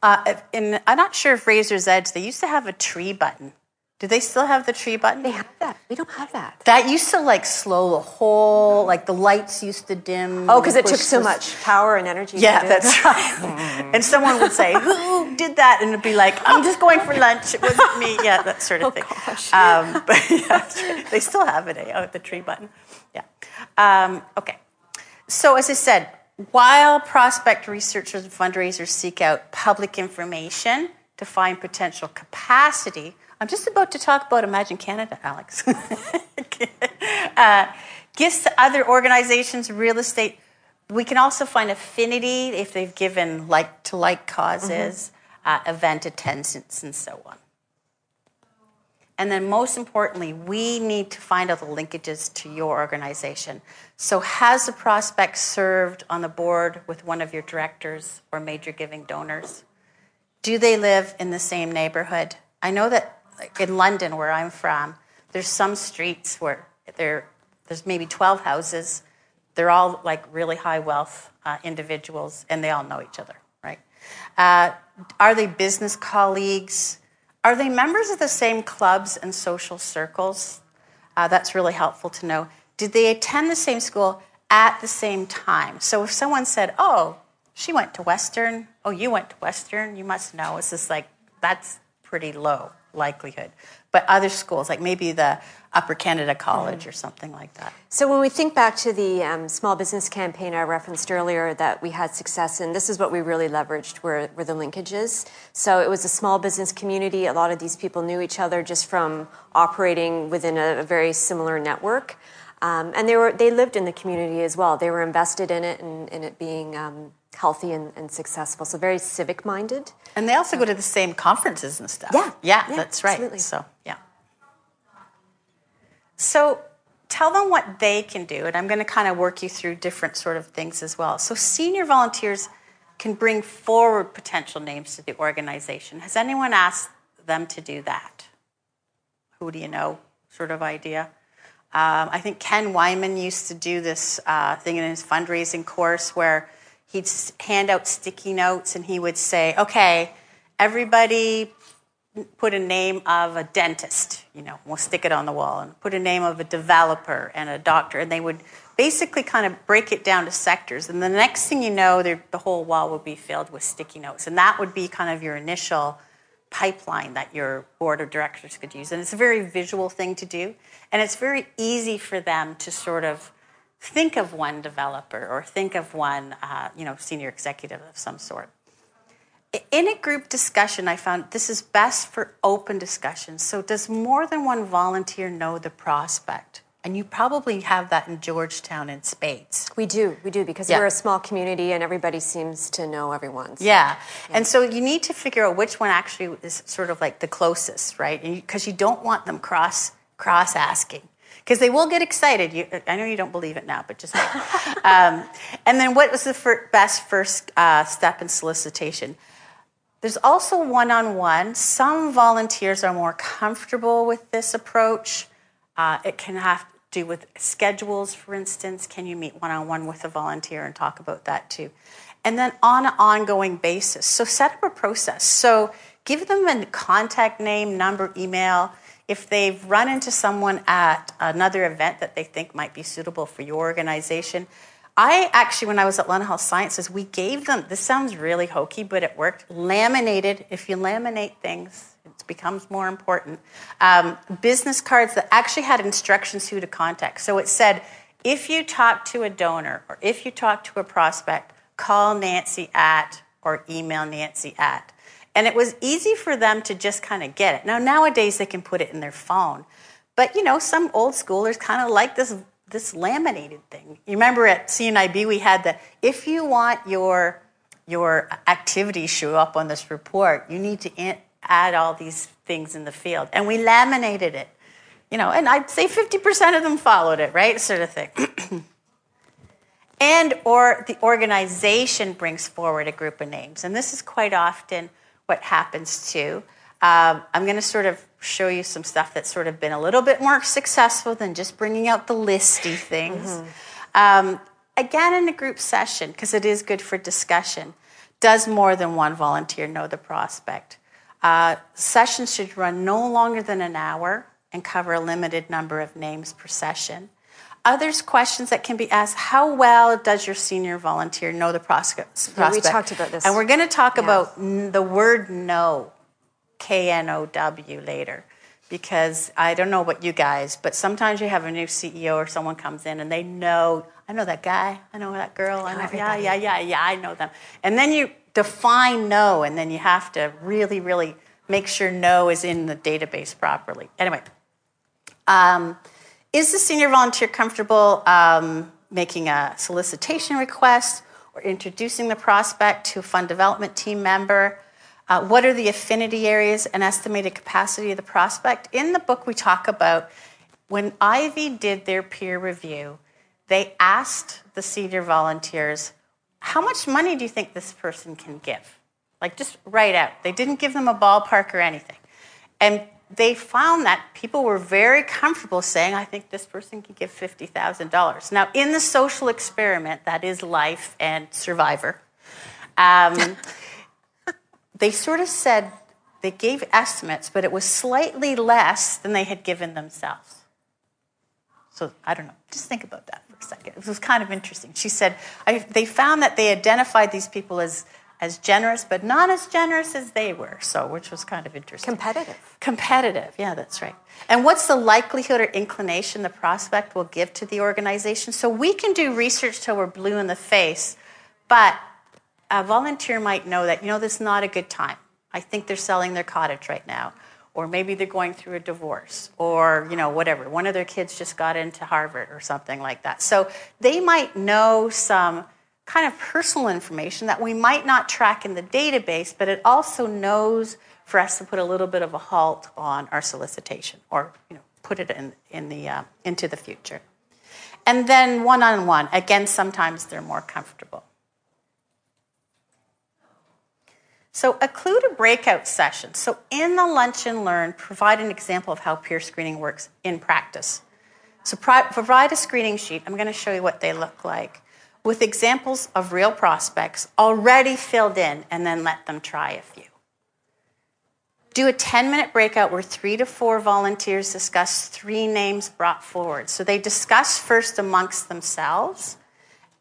Uh, in, I'm not sure if Raiser's Edge, they used to have a tree button. Do they still have the tree button?
They have that. We don't have that.
That used to like slow the whole, like the lights used to dim.
Oh, because it took so much power and energy.
Yeah, that's right. and someone would say, "Who did that?" And it'd be like, "I'm just going for lunch. It wasn't me." Yeah, that sort of
oh,
thing.
Gosh.
Um, but yeah, they still have it. Eh? Oh, the tree button. Yeah. Um, okay. So as I said, while prospect researchers and fundraisers seek out public information to find potential capacity, I'm just about to talk about Imagine Canada, Alex. uh, gifts to other organizations, real estate. We can also find affinity if they've given like to like causes, mm-hmm. uh, event attendance, and so on. And then, most importantly, we need to find out the linkages to your organization. So, has the prospect served on the board with one of your directors or major giving donors? Do they live in the same neighborhood? I know that in London, where I'm from, there's some streets where there, there's maybe 12 houses. They're all like really high wealth uh, individuals, and they all know each other, right? Uh, are they business colleagues? Are they members of the same clubs and social circles? Uh, that's really helpful to know. Did they attend the same school at the same time? So if someone said, oh, she went to Western, oh, you went to Western, you must know. It's just like, that's pretty low likelihood. But other schools, like maybe the Upper Canada College mm-hmm. or something like that.
So when we think back to the um, small business campaign I referenced earlier that we had success in, this is what we really leveraged were, were the linkages. So it was a small business community. A lot of these people knew each other just from operating within a, a very similar network. Um, and they were they lived in the community as well. They were invested in it and in it being um, healthy and, and, successful. So very civic minded.
And they also go to the same conferences and stuff.
Yeah,
yeah,
yeah
that's right.
Absolutely.
So yeah. So tell them what they can do, and I'm going to kind of work you through different sort of things as well. So senior volunteers can bring forward potential names to the organization. Has anyone asked them to do that? Who do you know? Sort of idea. Um, I think Ken Wyman used to do this uh, thing in his fundraising course where he'd hand out sticky notes and he would say, okay, everybody put a name of a dentist, you know, we'll stick it on the wall, and put a name of a developer and a doctor, and they would basically kind of break it down to sectors. And the next thing you know, the whole wall would be filled with sticky notes. And that would be kind of your initial pipeline that your board of directors could use. And it's a very visual thing to do. And it's very easy for them to sort of think of one developer or think of one uh, you know, senior executive of some sort. In a group discussion, I found this is best for open discussion. So, does more than one volunteer know the prospect? And you probably have that in Georgetown in spades.
We do, we do, because yeah. we're a small community and everybody seems to know everyone.
So. Yeah. yeah. And so you need to figure out which one actually is sort of like the closest, right? Because you, you don't want them cross cross asking. Because they will get excited. You, I know you don't believe it now, but just um, and then what was the best first uh, step in solicitation? There's also one on one. Some volunteers are more comfortable with this approach. Uh, it can have to do with schedules, for instance. Can you meet one on one with a volunteer and talk about that too? And then on an ongoing basis. So set up a process. So give them a contact name, number, email. If they've run into someone at another event that they think might be suitable for your organization, I actually, when I was at London Health Sciences, we gave them, this sounds really hokey, but it worked, laminated. If you laminate things, it becomes more important. Um, business cards that actually had instructions who to contact. So it said, if you talk to a donor or if you talk to a prospect, call Nancy at or email Nancy at. And it was easy for them to just kind of get it. Now, nowadays they can put it in their phone. But, you know, some old schoolers kind of like this, this laminated thing. You remember at CNIB we had the, if you want your, your activities show up on this report, you need to add all these things in the field. And we laminated it. You know, and I'd say 50% of them followed it, right? Sort of thing. and or the organization brings forward a group of names. And this is quite often what happens too. Um, I'm going to sort of show you some stuff that's sort of been a little bit more successful than just bringing out the listy things. Mm-hmm. Um, again, in a group session, because it is good for discussion, does more than one volunteer know the prospect? Uh, sessions should run no longer than an hour and cover a limited number of names per session. Others questions that can be asked: How well does your senior volunteer know the prospect?
Yeah, we talked about this,
and we're going to talk yeah. about the word "know," K N O W later, because I don't know about you guys, but sometimes you have a new CEO or someone comes in and they know. I know that guy. I know that girl. I know. Yeah, yeah, yeah, yeah. I know them. And then you define no, and then you have to really, really make sure no is in the database properly. Anyway, um, is the senior volunteer comfortable um, making a solicitation request or introducing the prospect to a fund development team member? Uh, what are the affinity areas and estimated capacity of the prospect? In the book, we talk about when Ivey did their peer review, they asked the senior volunteers how much money do you think this person can give? Like just right out. They didn't give them a ballpark or anything. And they found that people were very comfortable saying, I think this person could give $50,000. Now, in the social experiment, that is life and survivor, um, they sort of said they gave estimates, but it was slightly less than they had given themselves. So I don't know. Just think about that for a second. It was kind of interesting. She said they found that they identified these people as as generous, but not as generous as they were. So, which was kind of interesting.
Competitive.
Competitive. Yeah, that's right. And what's the likelihood or inclination the prospect will give to the organization? So we can do research till we're blue in the face, but a volunteer might know that you know this is not a good time. I think they're selling their cottage right now or maybe they're going through a divorce or you know whatever one of their kids just got into harvard or something like that so they might know some kind of personal information that we might not track in the database but it also knows for us to put a little bit of a halt on our solicitation or you know put it in, in the, uh, into the future and then one-on-one again sometimes they're more comfortable So, a breakout session. So, in the Lunch and Learn, provide an example of how peer screening works in practice. So provide a screening sheet. I'm going to show you what they look like with examples of real prospects already filled in, and then let them try a few. Do a 10 minute breakout where three to four volunteers discuss three names brought forward. So they discuss first amongst themselves,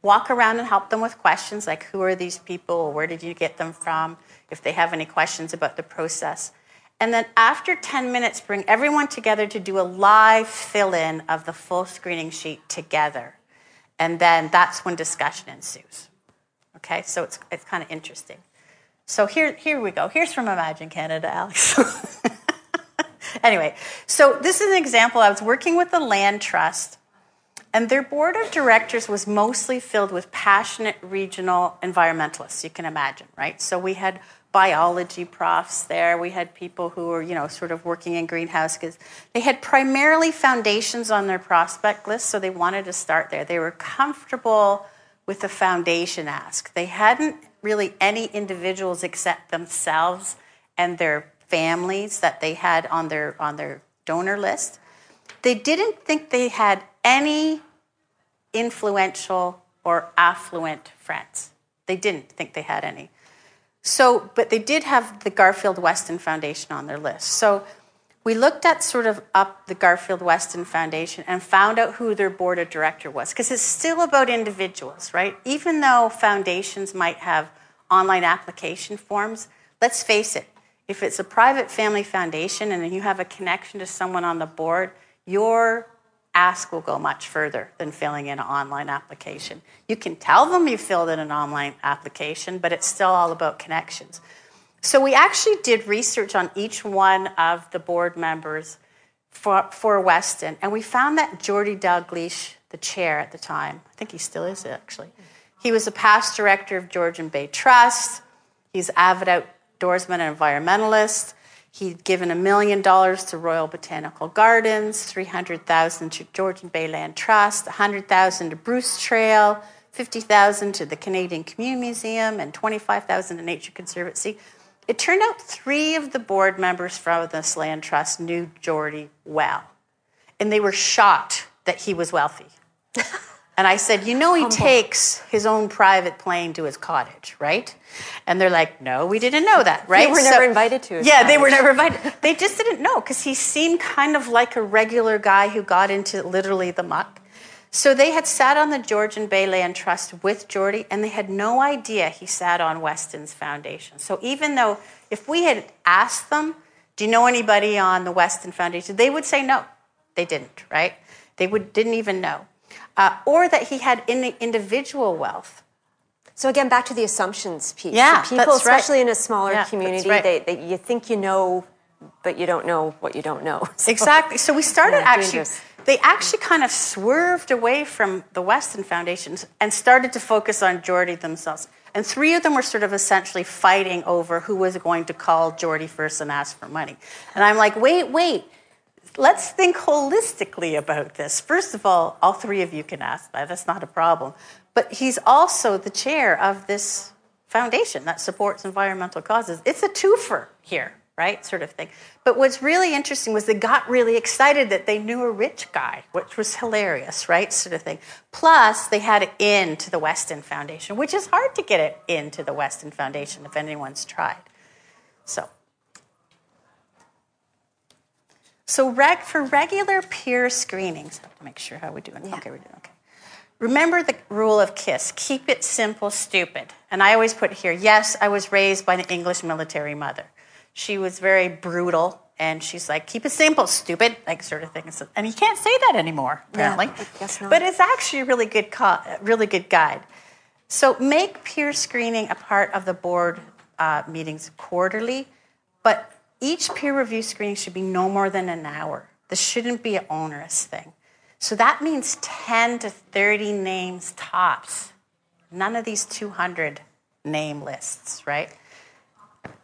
walk around and help them with questions like who are these people, where did you get them from, if they have any questions about the process. And then after 10 minutes, bring everyone together to do a live fill in of the full screening sheet together. And then that's when discussion ensues. Okay, so it's, it's kind of interesting. So here, here we go. Here's from Imagine Canada, Alex. anyway, so this is an example. I was working with the Land Trust, and their board of directors was mostly filled with passionate regional environmentalists, you can imagine, right? So we had biology profs there. We had people who were, you know, sort of working in greenhouses. They had primarily foundations on their prospect list, so they wanted to start there. They were comfortable with the foundation ask. They hadn't really any individuals except themselves and their families that they had on their on their donor list. They didn't think they had any influential or affluent friends. They didn't think they had any. So, but they did have the Garfield Weston Foundation on their list. So we looked at sort of up the Garfield Weston Foundation and found out who their board of director was because it's still about individuals, right? Even though foundations might have online application forms, let's face it, if it's a private family foundation and you have a connection to someone on the board, your ask will go much further than filling in an online application. You can tell them you filled in an online application, but it's still all about connections. So we actually did research on each one of the board members for, for Weston, and we found that Geordie Dalglish, the chair at the time, I think he still is actually, he was a past director of Georgian Bay Trust. He's avid outdoorsman and environmentalist. He'd given a million dollars to Royal Botanical Gardens, 300,000 to Georgian Bay Land Trust, 100,000 to Bruce Trail, 50,000 to the Canadian Community Museum, and 25,000 to Nature Conservancy. It turned out three of the board members from this land trust knew Geordie well, and they were shocked that he was wealthy. and I said, You know, he Humble. takes his own private plane to his cottage, right? And they're like, No, we didn't know that, right?
They were so, never invited to.
yeah, cottage. they were never invited. They just didn't know because he seemed kind of like a regular guy who got into literally the muck. So they had sat on the Georgian Bay Land Trust with Geordie, and they had no idea he sat on Weston's foundation. So even though if we had asked them, do you know anybody on the Weston Foundation? They would say no, they didn't, right? They would, didn't even know. Uh, or that he had in individual wealth.
So again, back to the assumptions piece.
Yeah,
people, especially
right.
in a smaller yeah, community, right. they, they, you think you know, but you don't know what you don't know.
So, exactly. So we started yeah, actually. Dangerous they actually kind of swerved away from the Weston Foundations and started to focus on Geordie themselves. And three of them were sort of essentially fighting over who was going to call Geordie first and ask for money. And I'm like, wait, wait, let's think holistically about this. First of all, all three of you can ask that, that's not a problem. But he's also the chair of this foundation that supports environmental causes. It's a twofer here right? Sort of thing. But what's really interesting was they got really excited that they knew a rich guy, which was hilarious, right? Sort of thing. Plus, they had it in to the Weston Foundation, which is hard to get it into the Weston Foundation if anyone's tried. So. So reg, for regular peer screenings, I have to make sure how we're doing. Yeah. Okay, we're doing okay. Remember the rule of KISS keep it simple, stupid. And I always put here yes, I was raised by an English military mother she was very brutal and she's like, keep it simple, stupid, like sort of thing. And you can't say that anymore, apparently.
Yeah.
But it's actually a really good, co- really good guide. So make peer screening a part of the board uh, meetings quarterly, but each peer review screening should be no more than an hour. This shouldn't be an onerous thing. So that means 10 to 30 names tops. None of these 200 name lists, right?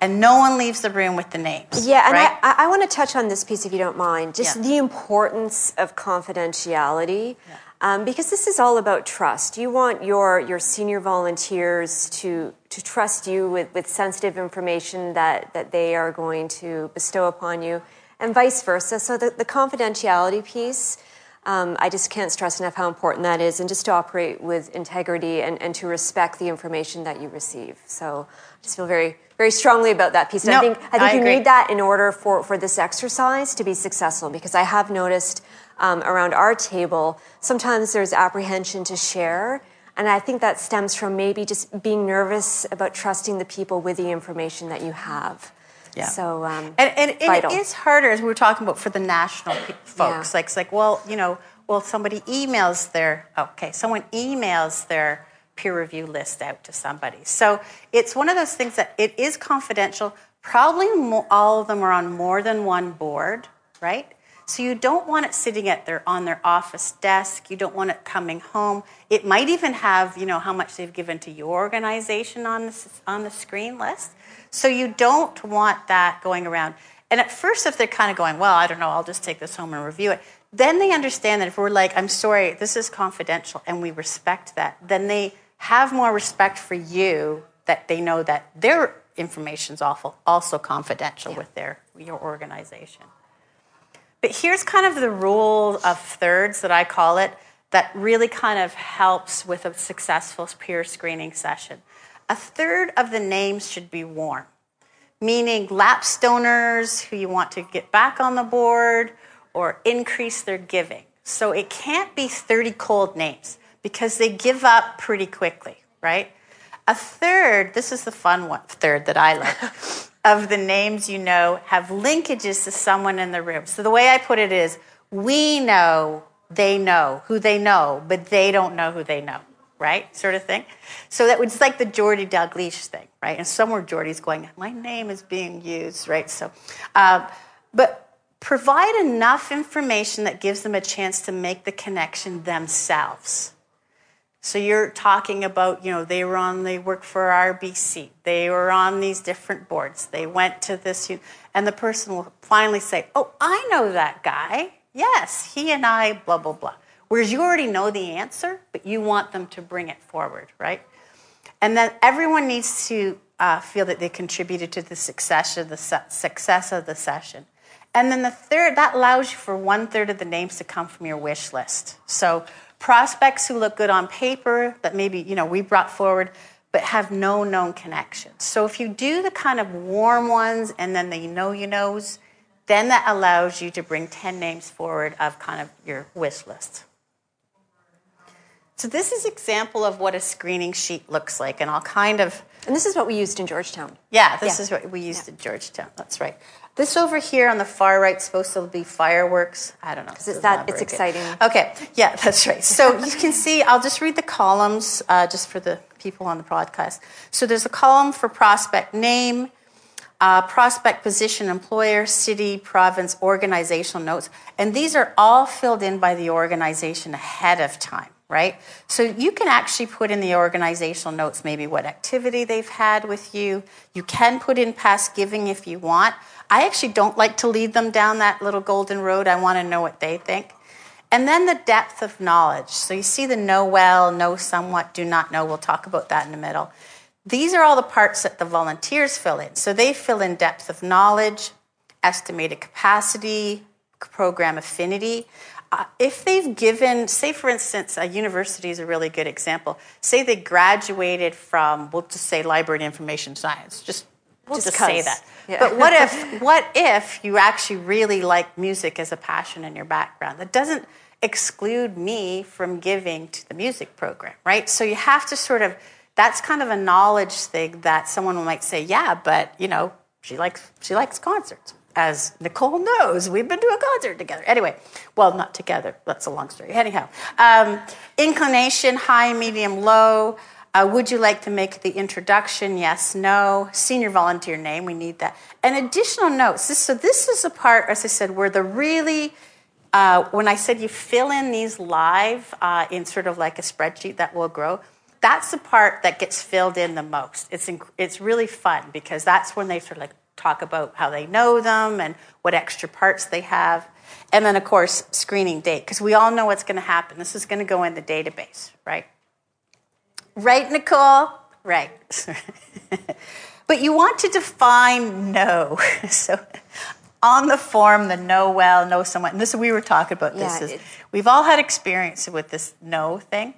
and no one leaves the room with the names.
Yeah, and
right?
I, I, want to touch on this piece if you don't mind, just yeah. the importance of confidentiality. Yeah. Um, because this is all about trust. You want your, your senior volunteers to, to trust you with, with sensitive information that, that they are going to bestow upon you, and vice versa. So, the, the confidentiality piece Um, I just can't stress enough how important that is, and just to operate with integrity and, and to respect the information that you receive. So I just feel very, very strongly about that piece. And I
No,
think I think
I
you
agree.
need that in order for, for this exercise to be successful. Because I have noticed um, around our table, sometimes there's apprehension to share. And I think that stems from maybe just being nervous about trusting the people with the information that you have.
Yeah.
So, um,
And, and, and it
vital.
is harder, as we were talking about, for the national folks.
Yeah.
Like, it's like, well, you know, well, somebody emails their, okay, someone emails their peer review list out to somebody. So it's one of those things that it is confidential. Probably mo- all of them are on more than one board, right? So you don't want it sitting at their on their office desk. You don't want it coming home. It might even have, you know, how much they've given to your organization on the, on the screen list. So you don't want that going around. And at first, if they're kind of going, well, I don't know, I'll just take this home and review it, then they understand that if we're like, I'm sorry, this is confidential, and we respect that, then they have more respect for you that they know that their information's awful, also confidential with their your organization. But here's kind of the rule of thirds that I call it that really kind of helps with a successful peer screening session. A third of the names should be warm, meaning lapsed donors who you want to get back on the board or increase their giving. So it can't be 30 cold names because they give up pretty quickly, right? A third, this is the fun one, third that I like, of the names you know have linkages to someone in the room. So the way I put it is we know they know who they know, but they don't know who they know, right? Sort of thing. So that was like the Geordie Dalglish thing, right? And somewhere Geordie's going, my name is being used, right? So, um, but provide enough information that gives them a chance to make the connection themselves. So you're talking about, you know, they were on, they worked for RBC. They were on these different boards. They went to this, and the person will finally say, oh, I know that guy. Yes, he and I, blah, blah, blah. Whereas you already know the answer, but you want them to bring it forward, right? And then everyone needs to uh, feel that they contributed to the success of the, se- success of the session. And then the third, that allows you for one third of the names to come from your wish list. So prospects who look good on paper that maybe, you know, we brought forward, but have no known connections. So if you do the kind of warm ones and then the you know you knows, then that allows you to bring 10 names forward of kind of your wish list. So this is example of what a screening sheet looks like, and I'll kind of
and this is what we used in Georgetown.
yeah, this
Yeah.
is what we used in Georgetown. That's right. This over here on the far right is supposed to be fireworks. I don't know. Because
it's that- it's exciting.
Okay, yeah, that's right. So you can see, I'll just read the columns uh, just for the people on the podcast. So there's a column for prospect name, uh, prospect position, employer, city, province, organizational notes. And these are all filled in by the organization ahead of time, right? So you can actually put in the organizational notes maybe what activity they've had with you. You can put in past giving if you want. I actually don't like to lead them down that little golden road. I want to know what they think. And then the depth of knowledge. So you see the know well, know somewhat, do not know. We'll talk about that in the middle. These are all the parts that the volunteers fill in. So they fill in depth of knowledge, estimated capacity, program affinity. Uh, if they've given, say for instance, a university is a really good example. Say they graduated from, we'll just say library and information science. Just, we'll
Just
just say that.
Yeah.
But what if, what if you actually really like music as a passion in your background? That doesn't exclude me from giving to the music program, right? So you have to sort of, that's kind of a knowledge thing that someone might say, yeah, but you know, she likes she likes concerts. As Nicole knows, we've been to a concert together. Anyway, well, not together. That's a long story. Anyhow, um, inclination, high, medium, low. Uh, would you like to make the introduction? Yes, no. Senior volunteer name, we need that. And additional notes. This, so this is the part, as I said, where the really uh, when I said you fill in these live uh, in sort of like a spreadsheet that will grow, that's the part that gets filled in the most. It's, inc- it's really fun because that's when they sort of like talk about how they know them and what extra parts they have. And then, of course, screening date, because we all know what's going to happen. This is going to go in the database, right? Right, Nicole? Right. but you want to define no. so on the form, the know well, know someone. And this we were talking about
Yeah,
this. Is, we've all had experience with this no thing.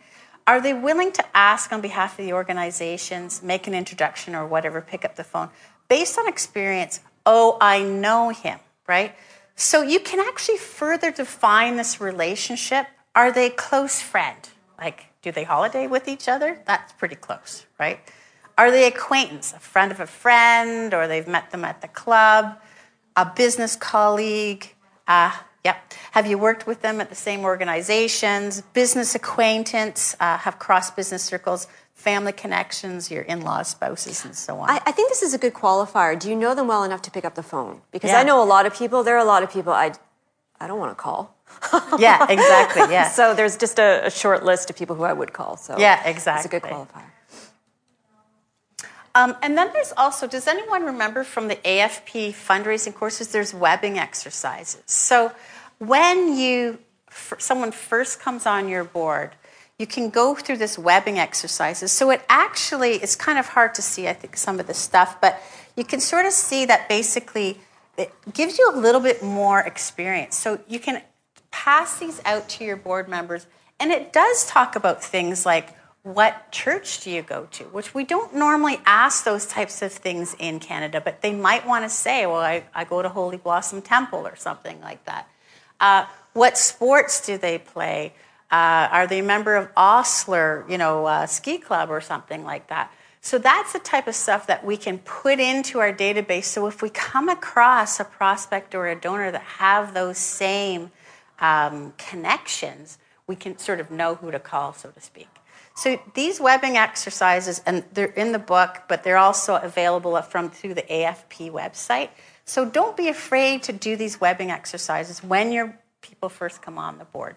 Are they willing to ask on behalf of the organizations, make an introduction or whatever, pick up the phone, based on experience? Oh, I know him, right? So you can actually further define this relationship. Are they close friend? Like, do they holiday with each other? That's pretty close, right? Are they acquaintance, a friend of a friend, or they've met them at the club, a business colleague? Uh, yep. Have you worked with them at the same organizations? Business acquaintance, uh, have cross business circles, family connections, your in laws, spouses, and so on.
I, I think this is a good qualifier. Do you know them well enough to pick up the phone? Because
Yeah.
I know a lot of people. There are a lot of people I, I don't want to call.
yeah, exactly. Yeah.
So there's just a, a short list of people who I would call. So
Yeah, exactly.
It's a good qualifier.
Um, and then there's also, does anyone remember from the AFP fundraising courses, there's webbing exercises. So when you, someone first comes on your board, you can go through this webbing exercises. So it actually, it's kind of hard to see, I think, some of the stuff, but you can sort of see that basically it gives you a little bit more experience. So you can pass these out to your board members, and it does talk about things like what church do you go to, which we don't normally ask those types of things in Canada, but they might want to say, well, I, I go to Holy Blossom Temple or something like that. Uh, what sports do they play? Uh, are they a member of Osler, you know, uh, ski club or something like that? So that's the type of stuff that we can put into our database. So if we come across a prospect or a donor that have those same um, connections, we can sort of know who to call, so to speak. So these webbing exercises, and they're in the book, but they're also available from through the AFP website. So don't be afraid to do these webbing exercises when your people first come on the board.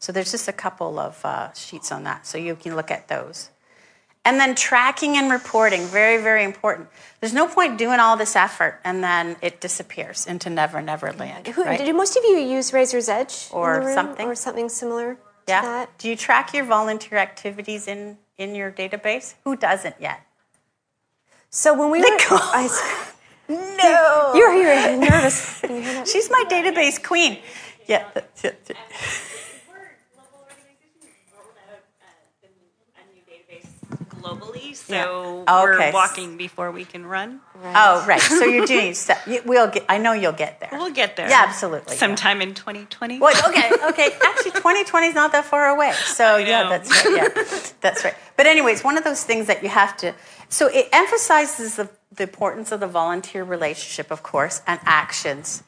So there's just a couple of uh, sheets on that, so you can look at those. And then tracking and reporting, very, very important. There's no point doing all this effort and then it disappears into never, never land.
Who,
right?
Do most of you use Raiser's Edge
Or something?
or something similar
yeah.
that?
Do you track your volunteer activities in, in your database? Who doesn't yet?
So when we were,
Nicole.
I,
No.
you're here nervous. You hear that?
She's my database queen. Yeah. that's it.
Globally, so
Yeah. Oh,
we're walking before we can run.
Oh, right. So you're doing stuff. You- We'll get, I know you'll get there.
We'll get there.
Yeah, absolutely. yeah.
Sometime in 2020.
Well, okay, okay. Actually, 2020 is not that far away. So yeah, that's right. Yeah, that's right. But anyway, it's one of those things that you have to. So it emphasizes the, the importance of the volunteer relationship, of course, and actions.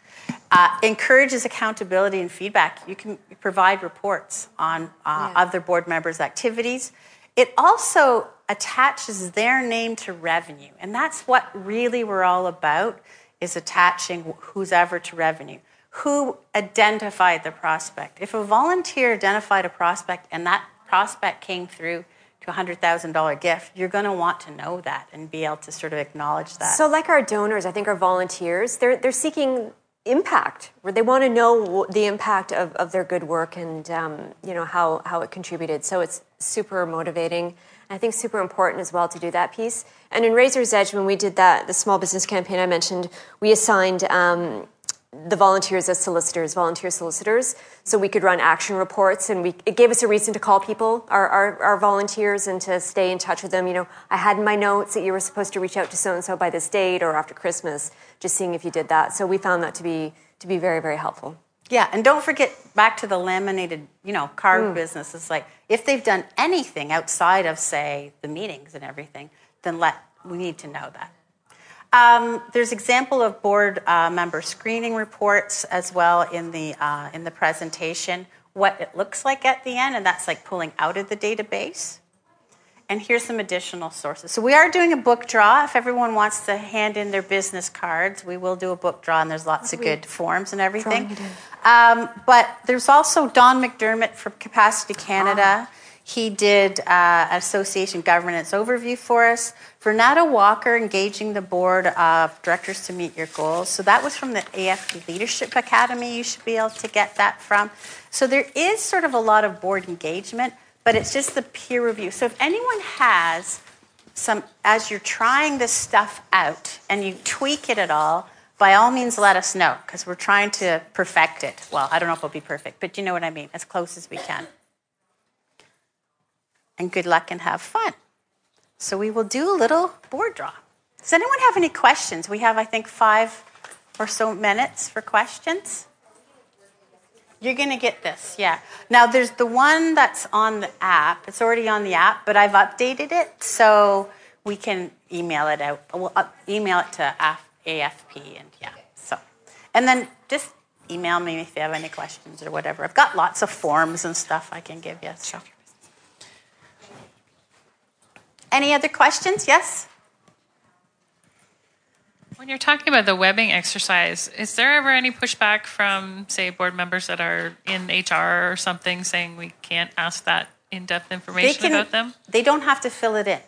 Uh, encourages accountability and feedback. You can provide reports on uh,
Yeah.
other board members' activities. It also attaches their name to revenue, and that's what really we're all about: is attaching who's ever to revenue. Who identified the prospect? If a volunteer identified a prospect and that prospect came through to a hundred thousand dollar gift, you're going to want to know that and be able to sort of acknowledge that.
So, like our donors, I think our volunteers, they're, they're seeking impact. where They want to know the impact of, of their good work and um, you know how, how it contributed. So it's super motivating. I think super important as well to do that piece. And in Raiser's Edge, when we did that, the small business campaign I mentioned, we assigned um, the volunteers as solicitors, volunteer solicitors, so we could run action reports, and we it gave us a reason to call people, our, our, our volunteers, and to stay in touch with them. You know, I had in my notes that you were supposed to reach out to so and so by this date or after Christmas, just seeing if you did that. So we found that to be to be very very helpful.
Yeah, and don't forget back to the laminated, you know, card business. It's like if they've done anything outside of, say, the meetings and everything, then let we need to know that. Um, there's example of board uh, member screening reports as well in the uh, in the presentation. What it looks like at the end, and that's like pulling out of the database. And here's some additional sources. So we are doing a book draw. If everyone wants to hand in their business cards, we will do a book draw, and there's lots of good forms and everything. Um, but there's also Don McDermott from Capacity Canada. He did uh, association governance overview for us. Vernetta Walker engaging the board of directors to meet your goals. So that was from the AFP Leadership Academy. You should be able to get that from. So there is sort of a lot of board engagement, but it's just the peer review. So if anyone has some, as you're trying this stuff out and you tweak it at all, by all means let us know because we're trying to perfect it. Well, I don't know if it'll be perfect, but you know what I mean, as close as we can. And good luck and have fun. So we will do a little board draw. Does anyone have any questions? We have, I think, five or so minutes for questions. You're going to get this, yeah. Now, there's the one that's on the app. It's already on the app, but I've updated it so we can email it out. We'll email it to AFP, and yeah. So, and then just email me if you have any questions or whatever. I've got lots of forms and stuff I can give you. So, any other questions? Yes.
When you're talking about the webbing exercise, is there ever any pushback from, say, board members that are in HR or something saying we can't ask that in depth information
can,
about them?
They don't have to fill it in.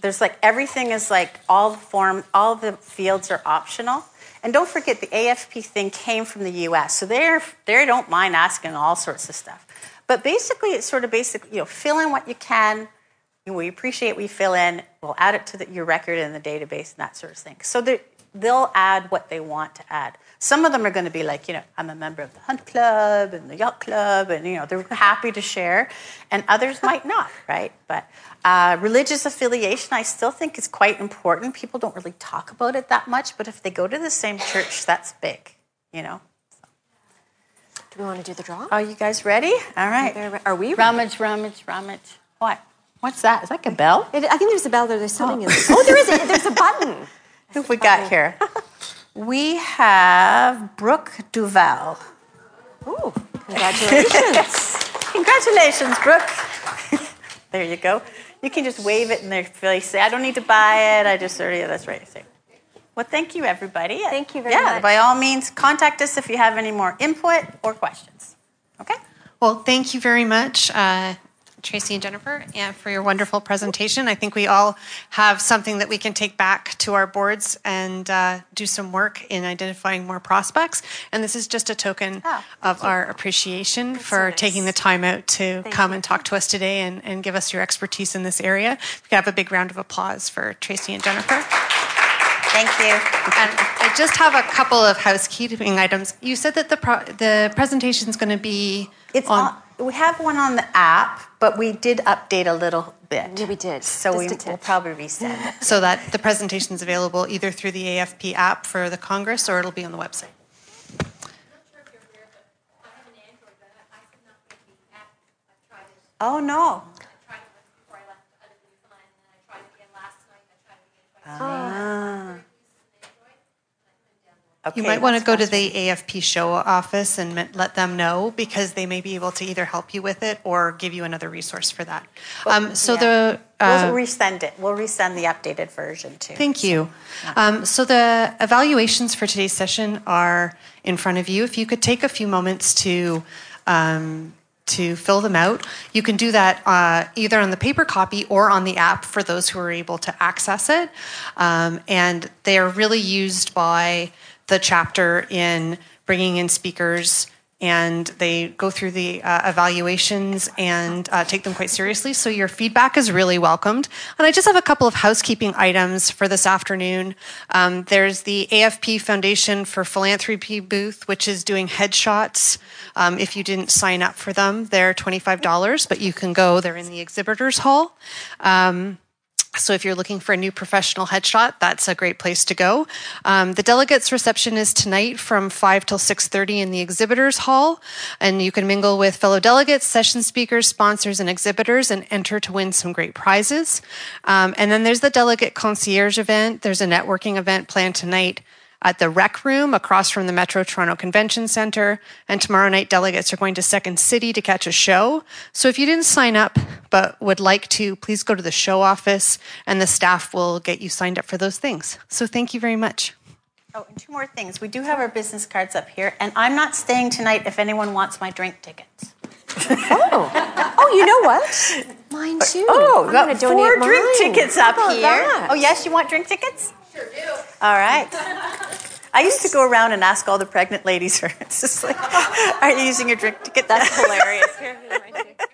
There's like everything is like all the form, all the fields are optional. And don't forget the AFP thing came from the US, so they're they don't mind asking all sorts of stuff. But basically, it's sort of basic, you know, fill in what you can. We appreciate we fill in. We'll add it to the, your record in the database and that sort of thing. So they'll add what they want to add. Some of them are going to be like, you know, I'm a member of the hunt club and the yacht club, and you know, they're happy to share, and others might not, right? But uh, religious affiliation, I still think is quite important. People don't really talk about it that much, but if they go to the same church, that's big, you know.
Do we want to do the draw?
Are you guys ready? All right.
Are we?
Rummage, rummage, rummage. What? What's that? Is that a bell?
It, I think there's a bell there. There's something oh. in there. Oh, there is. A, there's a button.
Who have we got here? we have Brooke Duval.
Oh, congratulations.
congratulations, Brooke. there you go. You can just wave it in their face. Say, I don't need to buy it. I just, or, yeah, that's right. Say. Well, thank you, everybody.
Thank you very
yeah,
much.
Yeah, by all means, contact us if you have any more input or questions. Okay?
Well, thank you very much. Uh, Tracy and Jennifer, and for your wonderful presentation. I think we all have something that we can take back to our boards and uh, do some work in identifying more prospects. And this is just a token oh, of our appreciation That's for so nice. taking the time out to thank come you. and talk to us today and, and give us your expertise in this area. We can have a big round of applause for Tracy and Jennifer.
Thank you.
And I just have a couple of housekeeping items. You said that the pro- the presentation is going to be
it's on, on we have one on the app, but we did update a little bit.
Yeah, we did.
So we, will probably resend it.
So that the presentation is available either through the AFP app for the Congress or it'll be on the website.
Oh no. Ah.
Okay, you might want to go to the AFP show office and let them know because they may be able to either help you with it or give you another resource for that. Um, so yeah. the
uh, we'll resend it. We'll resend the updated version too.
Thank you. So, yeah. um, so the evaluations for today's session are in front of you. If you could take a few moments to um, to fill them out. You can do that uh, either on the paper copy or on the app for those who are able to access it. Um, and they are really used by the chapter in bringing in speakers and they go through the uh, evaluations and uh, take them quite seriously. So your feedback is really welcomed. And I just have a couple of housekeeping items for this afternoon. Um, there's the AFP Foundation for Philanthropy booth, which is doing headshots. Um, if you didn't sign up for them, they're $25, but you can go. They're in the exhibitors hall. Um, so if you're looking for a new professional headshot, that's a great place to go. Um, the delegates reception is tonight from 5 till 6.30 in the exhibitors hall. And you can mingle with fellow delegates, session speakers, sponsors, and exhibitors and enter to win some great prizes. Um, and then there's the delegate concierge event. There's a networking event planned tonight at the Rec Room across from the Metro Toronto Convention Center. And tomorrow night, delegates are going to Second City to catch a show. So if you didn't sign up but would like to, please go to the show office and the staff will get you signed up for those things. So thank you very much.
Oh, and two more things. We do have our business cards up here, and I'm not staying tonight if anyone wants my drink tickets.
oh, oh, you know what? Mine too.
Oh, I'm got four drink tickets up here. That? Oh, yes, you want drink tickets?
Sure do.
All right. I used to go around and ask all the pregnant ladies, it's just like, are you using your drink ticket?
That's hilarious.